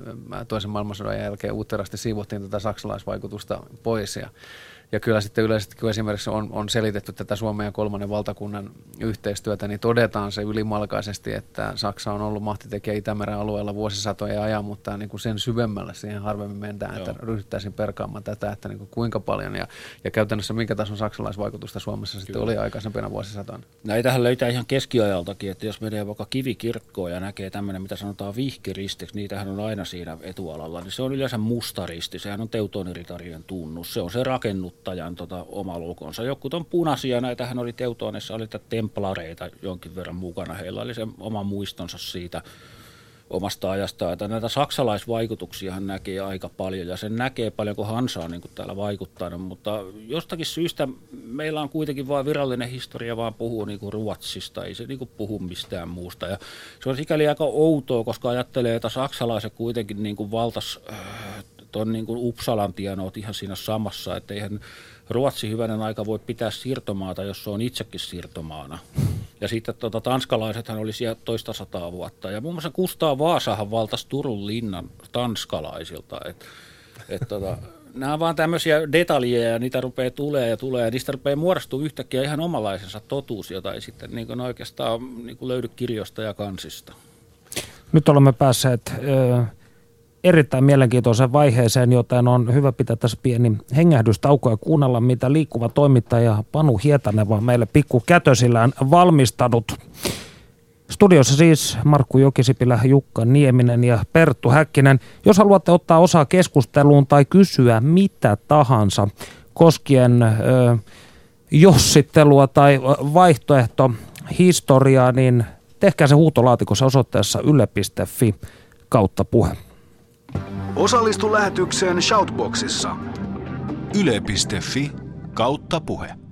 toisen maailmansodan jälkeen uutterasti siivottiin tätä saksalaisvaikutusta pois ja ja kyllä sitten yleisesti, kun esimerkiksi on, on selitetty tätä Suomen ja kolmannen valtakunnan yhteistyötä, niin todetaan se ylimalkaisesti, että Saksa on ollut mahtitekijä Itämeren alueella vuosisatoja ajan, mutta niin kuin sen syvemmälle siihen harvemmin mennään, Joo. että ryhdyttäisiin perkaamaan tätä, että niin kuin kuinka paljon ja, ja käytännössä minkä tason saksalaisvaikutusta Suomessa kyllä. sitten oli aikaisempina vuosisatoina. Näitähän löytää ihan keskiajaltakin, että jos menee vaikka kivikirkkoon ja näkee tämmöinen, mitä sanotaan vihkiristiksi, niitähän on aina siinä etualalla, niin se on yleensä mustaristi, sehän on teutoniritarien tunnus, se on se rakennut vaikuttajan tota, oma lukonsa. Joku on punaisia, näitähän oli Teutonissa, oli templareita jonkin verran mukana. Heillä oli se oma muistonsa siitä omasta ajasta. Että näitä saksalaisvaikutuksia hän näkee aika paljon ja sen näkee paljon, kun Hansa on niin kuin täällä vaikuttanut, mutta jostakin syystä meillä on kuitenkin vain virallinen historia, vaan puhuu niin kuin Ruotsista, ei se niin kuin puhu mistään muusta. Ja se on sikäli aika outoa, koska ajattelee, että saksalaiset kuitenkin niin kuin valtas äh, tuon niin kuin Uppsalan tienoot ihan siinä samassa, että eihän Ruotsi hyvänen aika voi pitää siirtomaata, jos se on itsekin siirtomaana. Ja sitten tota, tanskalaisethan oli siellä toista sataa vuotta. Ja muun muassa Kustaa Vaasahan valtasi Turun linnan tanskalaisilta. Et, et, tota, nämä on vaan tämmöisiä detaljeja ja niitä rupeaa tulee ja tulee ja niistä rupeaa muodostua yhtäkkiä ihan omalaisensa totuus, jota ei sitten niin kuin oikeastaan niin kuin löydy kirjoista ja kansista. Nyt olemme päässeet erittäin mielenkiintoiseen vaiheeseen, joten on hyvä pitää tässä pieni hengähdystauko ja kuunnella, mitä liikkuva toimittaja Panu Hietaneva meille pikku kätösillään valmistanut. Studiossa siis Markku Jokisipilä, Jukka Nieminen ja Perttu Häkkinen. Jos haluatte ottaa osaa keskusteluun tai kysyä mitä tahansa koskien ö, jossittelua tai vaihtoehto historiaa, niin tehkää se huutolaatikossa osoitteessa yle.fi kautta puhe. Osallistu lähetykseen Shoutboxissa. Yle.fi kautta puhe.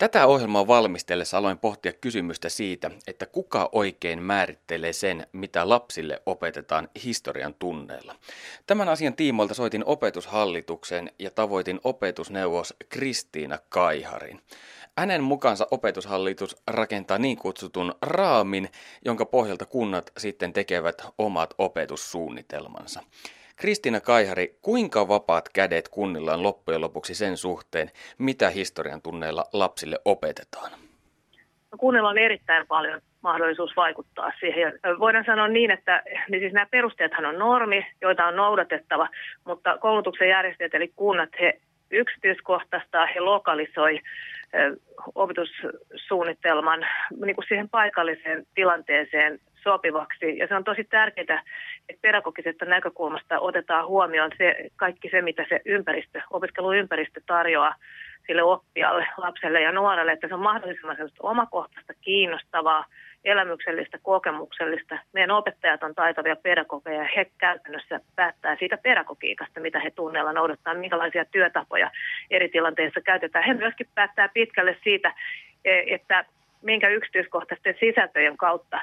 Tätä ohjelmaa valmistellessa aloin pohtia kysymystä siitä, että kuka oikein määrittelee sen, mitä lapsille opetetaan historian tunneilla. Tämän asian tiimoilta soitin opetushallitukseen ja tavoitin opetusneuvos Kristiina Kaiharin. Hänen mukaansa opetushallitus rakentaa niin kutsutun raamin, jonka pohjalta kunnat sitten tekevät omat opetussuunnitelmansa. Kristiina Kaihari, kuinka vapaat kädet kunnilla on loppujen lopuksi sen suhteen, mitä historian tunneilla lapsille opetetaan? No, kunnilla on erittäin paljon mahdollisuus vaikuttaa siihen. voidaan sanoa niin, että niin siis nämä perusteethan on normi, joita on noudatettava, mutta koulutuksen järjestäjät eli kunnat, he yksityiskohtaista, he lokalisoi opetussuunnitelman niin kuin siihen paikalliseen tilanteeseen sopivaksi. Ja se on tosi tärkeää, että pedagogisesta näkökulmasta otetaan huomioon se, kaikki se, mitä se ympäristö, opiskeluympäristö tarjoaa sille oppijalle, lapselle ja nuorelle, että se on mahdollisimman omakohtaista, kiinnostavaa, elämyksellistä, kokemuksellista. Meidän opettajat on taitavia pedagogeja ja he käytännössä päättää siitä pedagogiikasta, mitä he tunneilla noudattaa, minkälaisia työtapoja eri tilanteissa käytetään. He myöskin päättää pitkälle siitä, e, että minkä yksityiskohtaisten sisältöjen kautta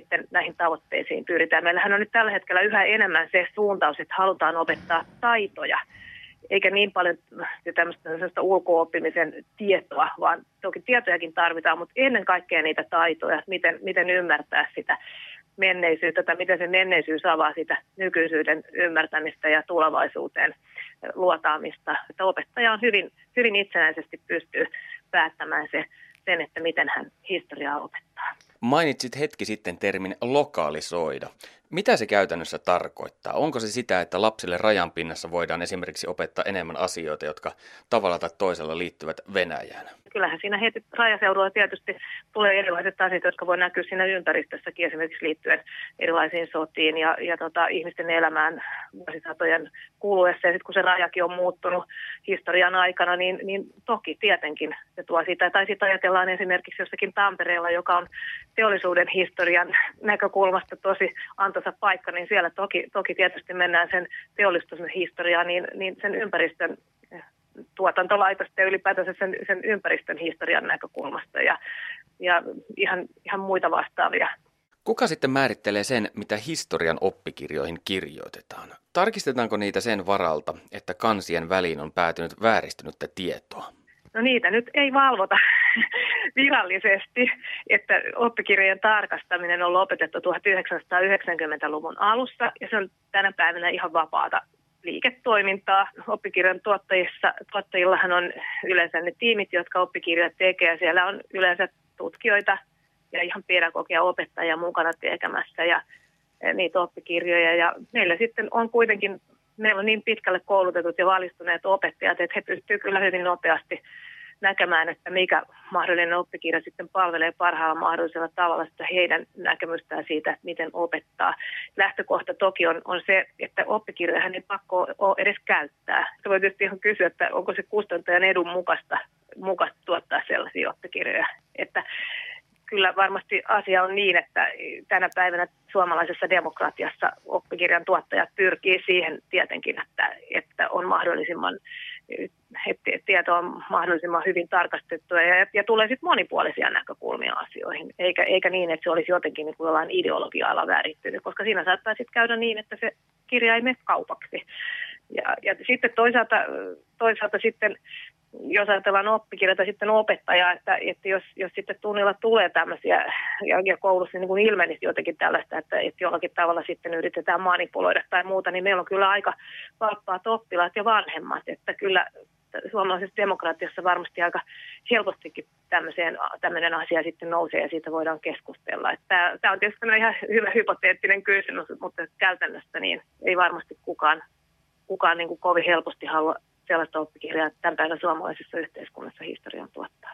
sitten näihin tavoitteisiin pyritään. Meillähän on nyt tällä hetkellä yhä enemmän se suuntaus, että halutaan opettaa taitoja – eikä niin paljon tämmöistä ulkooppimisen tietoa, vaan toki tietojakin tarvitaan, mutta ennen kaikkea niitä taitoja, miten, miten ymmärtää sitä menneisyyttä tai miten se menneisyys avaa sitä nykyisyyden ymmärtämistä ja tulevaisuuteen luotaamista. Että opettaja on hyvin, hyvin itsenäisesti pystyy päättämään se, sen, että miten hän historiaa opettaa. Mainitsit hetki sitten termin lokalisoida. Mitä se käytännössä tarkoittaa? Onko se sitä, että lapsille rajan pinnassa voidaan esimerkiksi opettaa enemmän asioita, jotka tavalla tai toisella liittyvät Venäjään? Kyllähän siinä heti rajaseudulla tietysti tulee erilaiset asiat, jotka voi näkyä siinä ympäristössäkin, esimerkiksi liittyen erilaisiin sotiin ja, ja tota, ihmisten elämään vuosisatojen kuluessa. Ja sitten kun se rajakin on muuttunut historian aikana, niin, niin toki tietenkin se tuo sitä. Tai sitten ajatellaan esimerkiksi jossakin Tampereella, joka on teollisuuden historian näkökulmasta tosi antoisa paikka, niin siellä toki, toki tietysti mennään sen teollisuuden historiaan, niin, niin sen ympäristön tuotantolaitosta ja ylipäätänsä sen, sen ympäristön historian näkökulmasta ja, ja ihan, ihan muita vastaavia. Kuka sitten määrittelee sen, mitä historian oppikirjoihin kirjoitetaan? Tarkistetaanko niitä sen varalta, että kansien väliin on päätynyt vääristynyttä tietoa? No niitä nyt ei valvota virallisesti, että oppikirjojen tarkastaminen on lopetettu 1990-luvun alussa ja se on tänä päivänä ihan vapaata liiketoimintaa. Oppikirjan tuottajissa, tuottajillahan on yleensä ne tiimit, jotka oppikirjat tekee. Siellä on yleensä tutkijoita ja ihan pedagogia opettajia mukana tekemässä ja niitä oppikirjoja. Ja meillä sitten on kuitenkin, meillä on niin pitkälle koulutetut ja valistuneet opettajat, että he pystyvät kyllä hyvin nopeasti näkemään, että mikä mahdollinen oppikirja sitten palvelee parhaalla mahdollisella tavalla sitä heidän näkemystään siitä, miten opettaa. Lähtökohta toki on, on se, että oppikirjoja ei pakko ole edes käyttää. Se voi tietysti ihan kysyä, että onko se kustantajan edun mukaista, mukaista tuottaa sellaisia oppikirjoja. Että kyllä varmasti asia on niin, että tänä päivänä suomalaisessa demokratiassa oppikirjan tuottajat pyrkii siihen tietenkin, että, että on mahdollisimman että tieto on mahdollisimman hyvin tarkastettua ja, ja tulee sitten monipuolisia näkökulmia asioihin, eikä, eikä niin, että se olisi jotenkin niin kuin jollain ideologialla väärittynyt, koska siinä saattaa sitten käydä niin, että se kirja ei mene kaupaksi. Ja, ja sitten toisaalta, toisaalta sitten jos ajatellaan oppikirjata sitten opettaja, että, että jos, jos sitten tunnilla tulee tämmöisiä ja, ja koulussa niin kuin ilmenisi jotenkin tällaista, että, että jollakin tavalla sitten yritetään manipuloida tai muuta, niin meillä on kyllä aika valppaat oppilaat ja vanhemmat, että kyllä suomalaisessa demokratiassa varmasti aika helpostikin tämmöiseen, tämmöinen asia sitten nousee ja siitä voidaan keskustella. Tämä on tietysti ihan hyvä hypoteettinen kysymys, mutta käytännössä niin ei varmasti kukaan, kukaan niin kuin kovin helposti halua sellaista oppikirjaa tämän päivän suomalaisessa yhteiskunnassa historian tuottaa.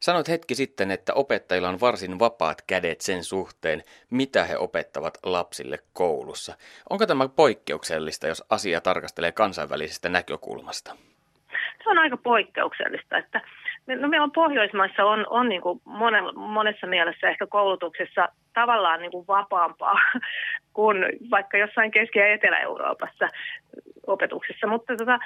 Sanoit hetki sitten, että opettajilla on varsin vapaat kädet sen suhteen, mitä he opettavat lapsille koulussa. Onko tämä poikkeuksellista, jos asia tarkastelee kansainvälisestä näkökulmasta? Se on aika poikkeuksellista, että no meillä on Pohjoismaissa on, on niin kuin monessa mielessä ehkä koulutuksessa tavallaan niin kuin vapaampaa kuin vaikka jossain Keski- ja Etelä-Euroopassa opetuksessa. Mutta tota,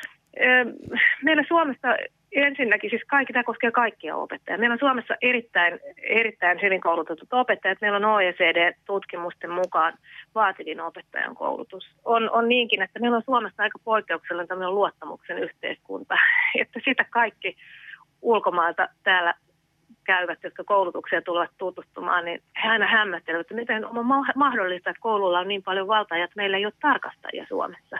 meillä Suomessa ensinnäkin, siis kaikki, tämä koskee kaikkia opettajia. Meillä on Suomessa erittäin, erittäin hyvin koulutetut opettajat. Meillä on OECD-tutkimusten mukaan vaativin opettajan koulutus. On, on niinkin, että meillä on Suomessa aika poikkeuksellinen tämmöinen luottamuksen yhteiskunta, että sitä kaikki ulkomailta täällä käyvät, jotka koulutukseen tulevat tutustumaan, niin he aina hämmättelevät, että miten on mahdollista, että koululla on niin paljon valtaa, että meillä ei ole tarkastajia Suomessa.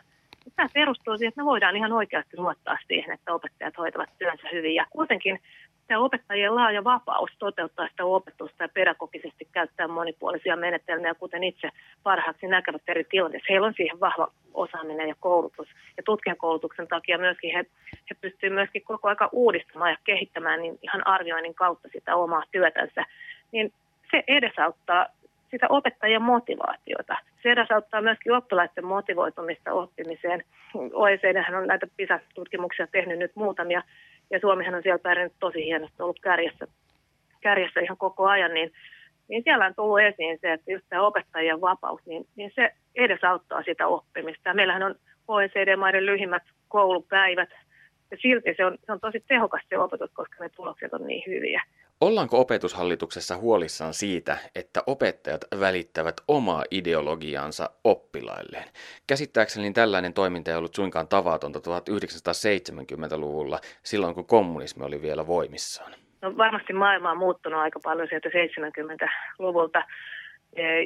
Tämä perustuu siihen, että me voidaan ihan oikeasti luottaa siihen, että opettajat hoitavat työnsä hyvin. Ja kuitenkin tämä opettajien laaja vapaus toteuttaa sitä opetusta ja pedagogisesti käyttää monipuolisia menetelmiä, kuten itse parhaaksi näkevät eri tilanteissa. Heillä on siihen vahva osaaminen ja koulutus. Ja tutkijakoulutuksen takia myöskin he, he pystyvät myöskin koko aika uudistamaan ja kehittämään niin ihan arvioinnin kautta sitä omaa työtänsä. Niin se edesauttaa sitä opettajien motivaatiota. Se edesauttaa myöskin oppilaiden motivoitumista oppimiseen. OECD on näitä PISA-tutkimuksia tehnyt nyt muutamia, ja Suomihan on siellä pärjännyt tosi hienosti, ollut kärjessä, kärjessä ihan koko ajan, niin, niin siellä on tullut esiin se, että just tämä opettajien vapaus, niin, niin se edesauttaa sitä oppimista. Meillähän on OECD-maiden lyhimmät koulupäivät, ja silti se on, se on tosi tehokas se opetus, koska ne tulokset on niin hyviä. Ollaanko opetushallituksessa huolissaan siitä, että opettajat välittävät omaa ideologiaansa oppilailleen? Käsittääkseni tällainen toiminta ei ollut suinkaan tavatonta 1970-luvulla, silloin kun kommunismi oli vielä voimissaan. No varmasti maailma on muuttunut aika paljon sieltä 70-luvulta.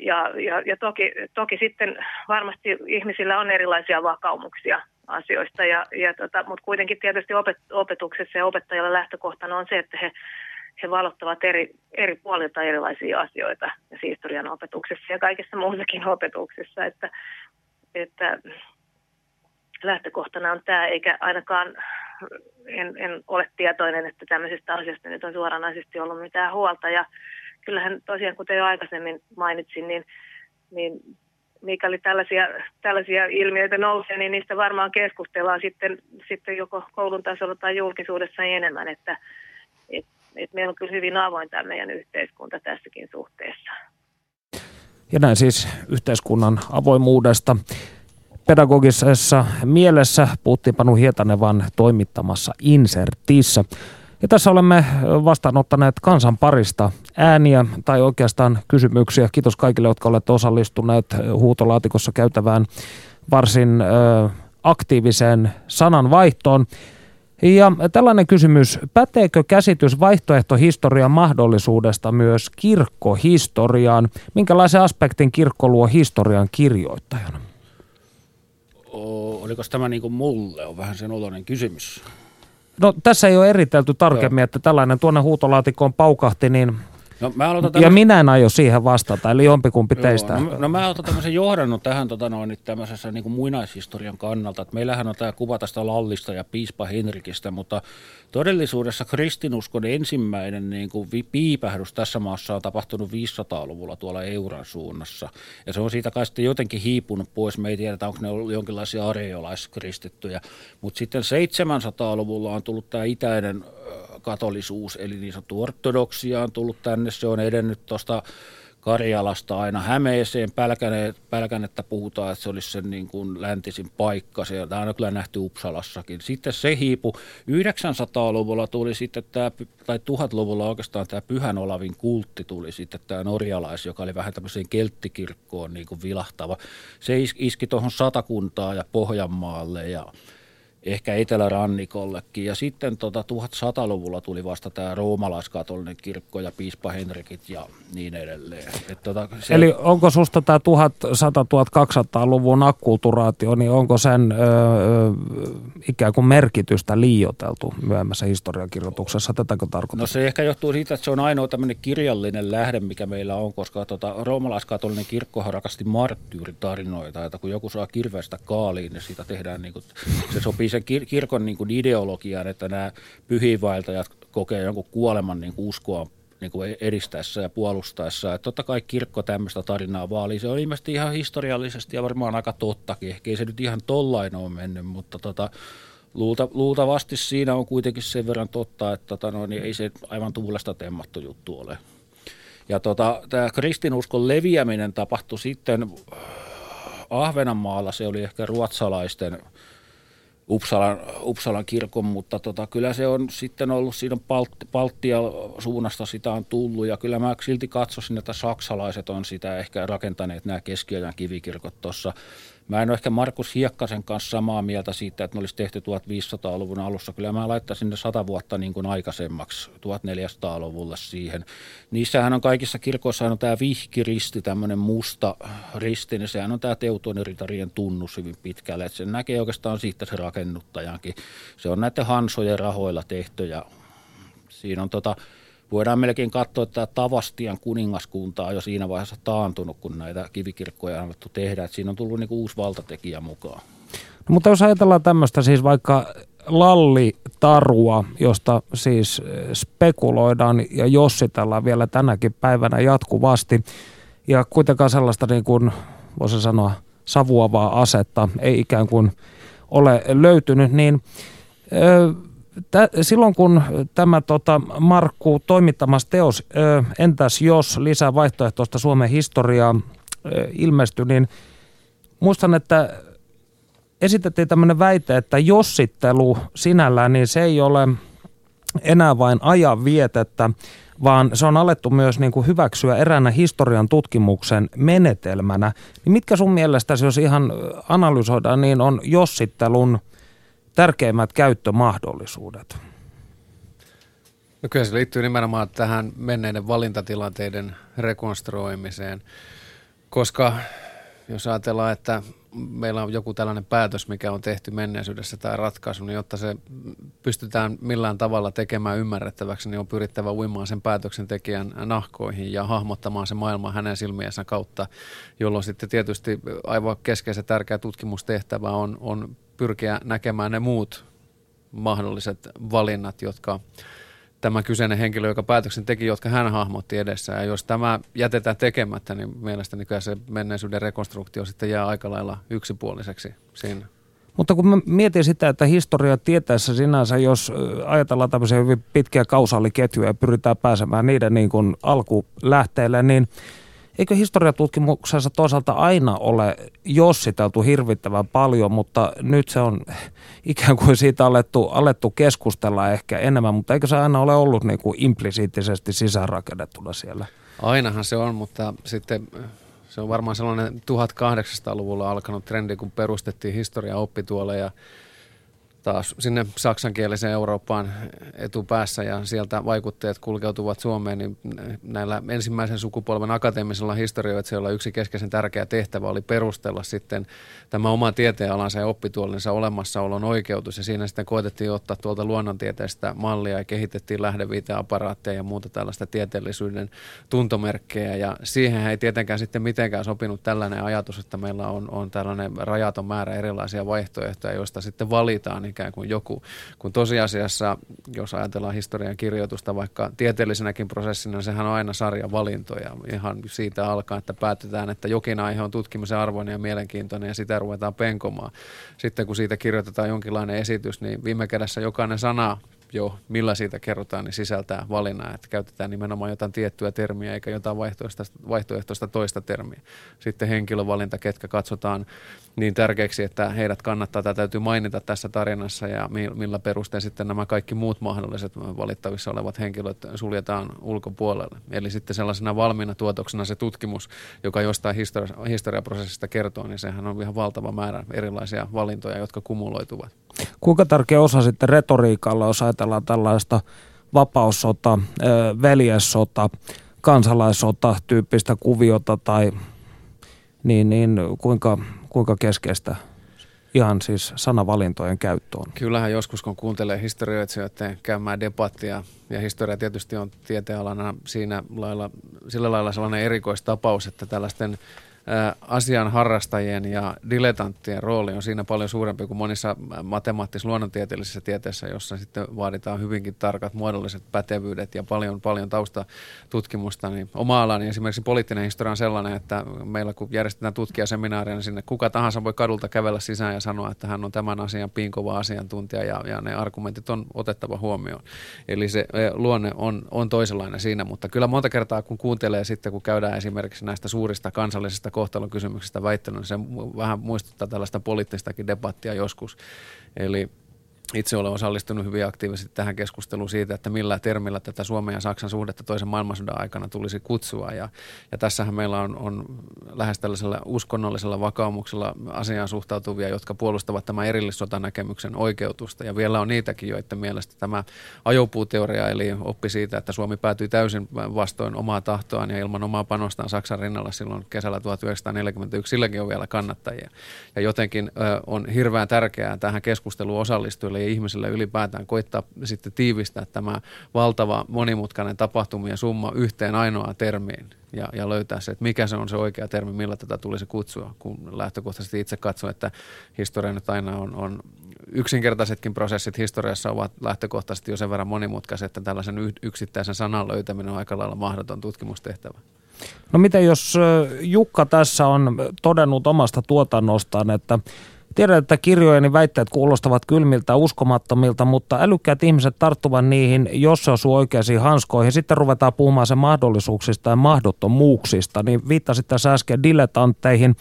Ja, ja, ja toki, toki sitten varmasti ihmisillä on erilaisia vakaumuksia asioista, ja, ja tota, mutta kuitenkin tietysti opet, opetuksessa ja opettajilla lähtökohtana on se, että he he valottavat eri, eri puolilta erilaisia asioita historian opetuksessa ja kaikessa muussakin opetuksessa, että, että lähtökohtana on tämä, eikä ainakaan en, en ole tietoinen, että tämmöisestä asiasta nyt on suoranaisesti ollut mitään huolta. Ja kyllähän tosiaan, kuten jo aikaisemmin mainitsin, niin, niin mikäli tällaisia, tällaisia ilmiöitä nousee, niin niistä varmaan keskustellaan sitten, sitten joko koulun tasolla tai julkisuudessa enemmän, että et, et meillä on kyllä hyvin avoin tämä meidän yhteiskunta tässäkin suhteessa. Ja näin siis yhteiskunnan avoimuudesta. Pedagogisessa mielessä puhuttiin Panu Hietanevan toimittamassa Insertissä. Ja tässä olemme vastaanottaneet kansan parista ääniä tai oikeastaan kysymyksiä. Kiitos kaikille, jotka olette osallistuneet huutolaatikossa käytävään varsin aktiiviseen sananvaihtoon. Ja tällainen kysymys, päteekö käsitys vaihtoehtohistorian mahdollisuudesta myös kirkkohistoriaan? Minkälaisen aspektin kirkko luo historian kirjoittajana? Oliko tämä niin kuin mulle? On vähän sen oloinen kysymys. No tässä ei ole eritelty tarkemmin, Joo. että tällainen tuonne huutolaatikkoon paukahti, niin No, mä aloitan tämän... Ja minä en aio siihen vastata, eli jompikumpi Joo, teistä. No, no mä otan tämmöisen johdannon tähän tota noin, tämmöisessä niin kuin muinaishistorian kannalta. Että meillähän on tämä kuva tästä Lallista ja piispa Henrikistä, mutta todellisuudessa kristinuskon ensimmäinen niin kuin piipähdys tässä maassa on tapahtunut 500-luvulla tuolla Euran suunnassa. Ja se on siitä kai sitten jotenkin hiipunut pois. Me ei tiedetä, onko ne ollut jonkinlaisia areolaiskristittyjä. Mutta sitten 700-luvulla on tullut tämä itäinen katolisuus, eli niin sanottu ortodoksia on tullut tänne. Se on edennyt tuosta Karjalasta aina Hämeeseen. Pälkäne, Pälkänettä puhutaan, että se olisi sen niin kuin läntisin paikka. Se on kyllä nähty Uppsalassakin. Sitten se hiipu. 900-luvulla tuli sitten tämä, tai 1000-luvulla oikeastaan tämä Pyhän Olavin kultti tuli sitten tämä norjalais, joka oli vähän tämmöiseen kelttikirkkoon niin kuin vilahtava. Se iski tuohon Satakuntaan ja Pohjanmaalle ja ehkä etelärannikollekin. Ja sitten tota 1100-luvulla tuli vasta tämä roomalaiskatolinen kirkko ja piispa Henrikit ja niin edelleen. Et tota, se... Eli onko susta tämä 1100-1200-luvun akkulturaatio, niin onko sen öö, ikään kuin merkitystä liioteltu myöhemmässä historiakirjoituksessa? Tätäkö tarkoittaa? No se ehkä johtuu siitä, että se on ainoa tämmöinen kirjallinen lähde, mikä meillä on, koska tota, roomalaiskatolinen kirkkohan rakasti marttyyritarinoita, että kun joku saa kirvestä kaaliin, niin siitä tehdään, niin kuin, se sopii sen kir- kirkon niin kuin ideologiaan, että nämä pyhiinvaeltajat kokee jonkun kuoleman niin kuin uskoa niin kuin edistäessä ja puolustaessa. Että totta kai kirkko tämmöistä tarinaa vaalii. Se on ilmeisesti ihan historiallisesti ja varmaan aika tottakin. Ehkä ei se nyt ihan tollain ole mennyt, mutta tota, luulta, luultavasti siinä on kuitenkin sen verran totta, että tota, no, niin ei se aivan tuulesta temmattu juttu ole. Ja tota, tämä kristinuskon leviäminen tapahtui sitten Ahvenanmaalla, se oli ehkä ruotsalaisten – Uppsalan, Uppsalan kirkon, mutta tota, kyllä se on sitten ollut siinä Balt- suunnasta sitä on tullut. Ja kyllä mä silti katsoisin, että saksalaiset on sitä ehkä rakentaneet nämä keskiajan kivikirkot tuossa Mä en ole ehkä Markus Hiekkasen kanssa samaa mieltä siitä, että ne olisi tehty 1500-luvun alussa. Kyllä mä laittaisin ne sata vuotta niin kuin aikaisemmaksi, 1400-luvulle siihen. Niissähän on kaikissa kirkoissa on tämä vihkiristi, tämmöinen musta risti, niin sehän on tämä teutoniritarien tunnus hyvin pitkälle. Että sen näkee oikeastaan siitä se rakennuttajankin. Se on näiden hansojen rahoilla tehty ja siinä on tota, voidaan melkein katsoa, että Tavastian kuningaskunta on jo siinä vaiheessa taantunut, kun näitä kivikirkkoja on alettu tehdä. Että siinä on tullut niin uusi valtatekijä mukaan. No, mutta jos ajatellaan tämmöistä siis vaikka lallitarua, josta siis eh, spekuloidaan ja jossitellaan vielä tänäkin päivänä jatkuvasti, ja kuitenkaan sellaista niin kuin, voisi sanoa, savuavaa asetta ei ikään kuin ole löytynyt, niin ö, tä, silloin kun tämä tota, Markku toimittamassa teos ö, Entäs jos lisää vaihtoehtoista Suomen historiaa ö, ilmestyi, niin muistan, että esitettiin tämmöinen väite, että jossittelu sinällään, niin se ei ole enää vain ajan vietettä, vaan se on alettu myös niin kuin hyväksyä eräänä historian tutkimuksen menetelmänä. Niin mitkä sun mielestäsi, jos ihan analysoidaan, niin on jossittelun – tärkeimmät käyttömahdollisuudet? No kyllä se liittyy nimenomaan tähän menneiden valintatilanteiden rekonstruoimiseen, koska jos ajatellaan, että meillä on joku tällainen päätös, mikä on tehty menneisyydessä tai ratkaisu, niin jotta se pystytään millään tavalla tekemään ymmärrettäväksi, niin on pyrittävä uimaan sen päätöksentekijän nahkoihin ja hahmottamaan se maailma hänen silmiensä kautta, jolloin sitten tietysti aivan keskeisen tärkeä tutkimustehtävä on, on pyrkiä näkemään ne muut mahdolliset valinnat, jotka tämä kyseinen henkilö, joka päätöksen teki, jotka hän hahmotti edessä. Ja jos tämä jätetään tekemättä, niin mielestäni kyllä se menneisyyden rekonstruktio sitten jää aika lailla yksipuoliseksi siinä. Mutta kun mä mietin sitä, että historia tietäessä sinänsä, jos ajatellaan tämmöisiä hyvin pitkiä kausaaliketjuja ja pyritään pääsemään niiden niin kuin alkulähteelle, niin – eikö historiatutkimuksessa toisaalta aina ole jossiteltu hirvittävän paljon, mutta nyt se on ikään kuin siitä alettu, alettu keskustella ehkä enemmän, mutta eikö se aina ole ollut niin kuin implisiittisesti sisäänrakennettuna siellä? Ainahan se on, mutta sitten se on varmaan sellainen 1800-luvulla alkanut trendi, kun perustettiin historia oppituolle ja taas sinne saksankieliseen Eurooppaan etupäässä ja sieltä vaikutteet kulkeutuvat Suomeen, niin näillä ensimmäisen sukupolven akateemisilla historioitsijoilla yksi keskeisen tärkeä tehtävä oli perustella sitten tämä oma tieteenalansa ja oppituolinsa olemassaolon oikeutus. Ja siinä sitten koetettiin ottaa tuolta luonnontieteestä mallia ja kehitettiin lähdeviiteaparaatteja ja muuta tällaista tieteellisyyden tuntomerkkejä. Ja siihen ei tietenkään sitten mitenkään sopinut tällainen ajatus, että meillä on, on tällainen rajaton määrä erilaisia vaihtoehtoja, joista sitten valitaan ikään kuin joku. Kun tosiasiassa, jos ajatellaan historian kirjoitusta vaikka tieteellisenäkin prosessina, niin sehän on aina sarja valintoja. Ihan siitä alkaa, että päätetään, että jokin aihe on tutkimisen arvoinen ja mielenkiintoinen ja sitä ruvetaan penkomaan. Sitten kun siitä kirjoitetaan jonkinlainen esitys, niin viime kädessä jokainen sana jo, millä siitä kerrotaan, niin sisältää valinnan, että käytetään nimenomaan jotain tiettyä termiä eikä jotain vaihtoehtoista, vaihtoehtoista toista termiä. Sitten henkilövalinta, ketkä katsotaan niin tärkeäksi, että heidät kannattaa tai täytyy mainita tässä tarinassa ja millä perustein sitten nämä kaikki muut mahdolliset valittavissa olevat henkilöt suljetaan ulkopuolelle. Eli sitten sellaisena valmiina tuotoksena se tutkimus, joka jostain historia, historiaprosessista kertoo, niin sehän on ihan valtava määrä erilaisia valintoja, jotka kumuloituvat. Kuinka tärkeä osa sitten retoriikalla, jos ajatellaan tällaista vapaussota, veljessota, kansalaissota tyyppistä kuviota tai niin, niin kuinka, kuinka keskeistä ihan siis sanavalintojen käyttö on? Kyllähän joskus, kun kuuntelee historioitsijoiden käymään debattia, ja historia tietysti on tieteenalana siinä lailla, sillä lailla sellainen erikoistapaus, että tällaisten asian harrastajien ja dilettanttien rooli on siinä paljon suurempi kuin monissa matemaattis-luonnontieteellisissä tieteissä, jossa sitten vaaditaan hyvinkin tarkat muodolliset pätevyydet ja paljon, paljon taustatutkimusta. Niin oma alani esimerkiksi poliittinen historia on sellainen, että meillä kun järjestetään tutkijaseminaaria, niin sinne kuka tahansa voi kadulta kävellä sisään ja sanoa, että hän on tämän asian piinkova asiantuntija ja, ja ne argumentit on otettava huomioon. Eli se luonne on, on toisenlainen siinä, mutta kyllä monta kertaa kun kuuntelee sitten, kun käydään esimerkiksi näistä suurista kansallisista kohtalon kysymyksestä väittänyt, niin se vähän muistuttaa tällaista poliittistakin debattia joskus. Eli itse olen osallistunut hyvin aktiivisesti tähän keskusteluun siitä, että millä termillä tätä Suomen ja Saksan suhdetta toisen maailmansodan aikana tulisi kutsua. Ja, ja tässähän meillä on, on lähes tällaisella uskonnollisella vakaumuksella asiaan suhtautuvia, jotka puolustavat tämän erillissotanäkemyksen oikeutusta. Ja vielä on niitäkin, joiden mielestä tämä ajopuuteoria, eli oppi siitä, että Suomi päätyi täysin vastoin omaa tahtoaan ja ilman omaa panostaan Saksan rinnalla silloin kesällä 1941, silläkin on vielä kannattajia. Ja jotenkin ö, on hirveän tärkeää tähän keskusteluun osallistujille ja ihmisille ylipäätään koittaa sitten tiivistää tämä valtava monimutkainen tapahtumien summa yhteen ainoaan termiin ja, ja löytää se, että mikä se on se oikea termi, millä tätä tulisi kutsua, kun lähtökohtaisesti itse katson, että historia nyt aina on, on yksinkertaisetkin prosessit historiassa ovat lähtökohtaisesti jo sen verran monimutkaiset, että tällaisen yksittäisen sanan löytäminen on aika lailla mahdoton tutkimustehtävä. No miten jos Jukka tässä on todennut omasta tuotannostaan, että Tiedän, että kirjojeni väitteet kuulostavat kylmiltä uskomattomilta, mutta älykkäät ihmiset tarttuvat niihin, jos se osuu oikeisiin hanskoihin. Sitten ruvetaan puhumaan sen mahdollisuuksista ja mahdottomuuksista. Niin viittasit tässä äsken dilettantteihin.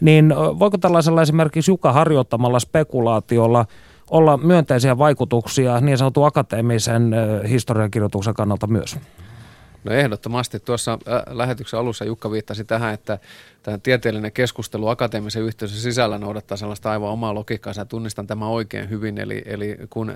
Niin voiko tällaisella esimerkiksi Juka harjoittamalla spekulaatiolla olla myönteisiä vaikutuksia niin sanotun akateemisen historiankirjoituksen kannalta myös? No ehdottomasti. Tuossa lähetyksen alussa Jukka viittasi tähän, että tämä tieteellinen keskustelu akateemisen yhteisön sisällä noudattaa sellaista aivan omaa logiikkaa. Ja tunnistan tämän oikein hyvin. Eli, eli kun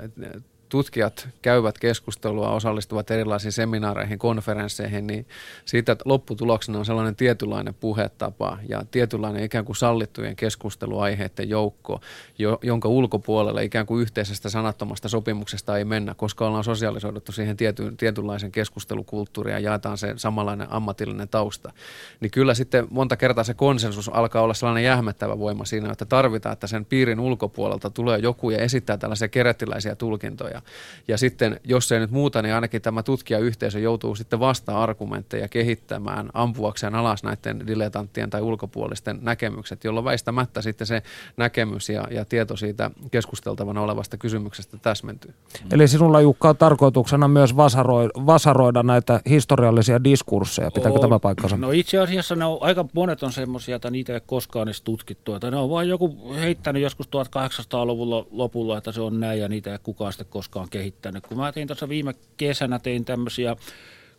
tutkijat käyvät keskustelua, osallistuvat erilaisiin seminaareihin, konferensseihin, niin siitä lopputuloksena on sellainen tietynlainen puhetapa ja tietynlainen ikään kuin sallittujen keskusteluaiheiden joukko, jo, jonka ulkopuolelle ikään kuin yhteisestä sanattomasta sopimuksesta ei mennä, koska ollaan sosiaalisoiduttu siihen tiety, tietynlaisen keskustelukulttuuriin ja jaetaan se samanlainen ammatillinen tausta. Niin kyllä sitten monta kertaa se konsensus alkaa olla sellainen jähmettävä voima siinä, että tarvitaan, että sen piirin ulkopuolelta tulee joku ja esittää tällaisia kerettiläisiä tulkintoja. Ja sitten, jos ei nyt muuta, niin ainakin tämä tutkijayhteisö joutuu sitten vasta-argumentteja kehittämään, ampuakseen alas näiden dilettanttien tai ulkopuolisten näkemykset, jolloin väistämättä sitten se näkemys ja, ja tieto siitä keskusteltavana olevasta kysymyksestä täsmentyy. Eli sinulla Jukka on tarkoituksena myös vasaroida, vasaroida näitä historiallisia diskursseja. Pitääkö on, tämä paikkansa? No itse asiassa ne on, aika monet on semmoisia, että niitä ei koskaan edes tutkittu. Että ne on vain joku heittänyt joskus 1800-luvulla lopulla, että se on näin ja niitä ei kukaan sitten koskaan kehittänyt. Kun mä tein tuossa viime kesänä, tein tämmöisiä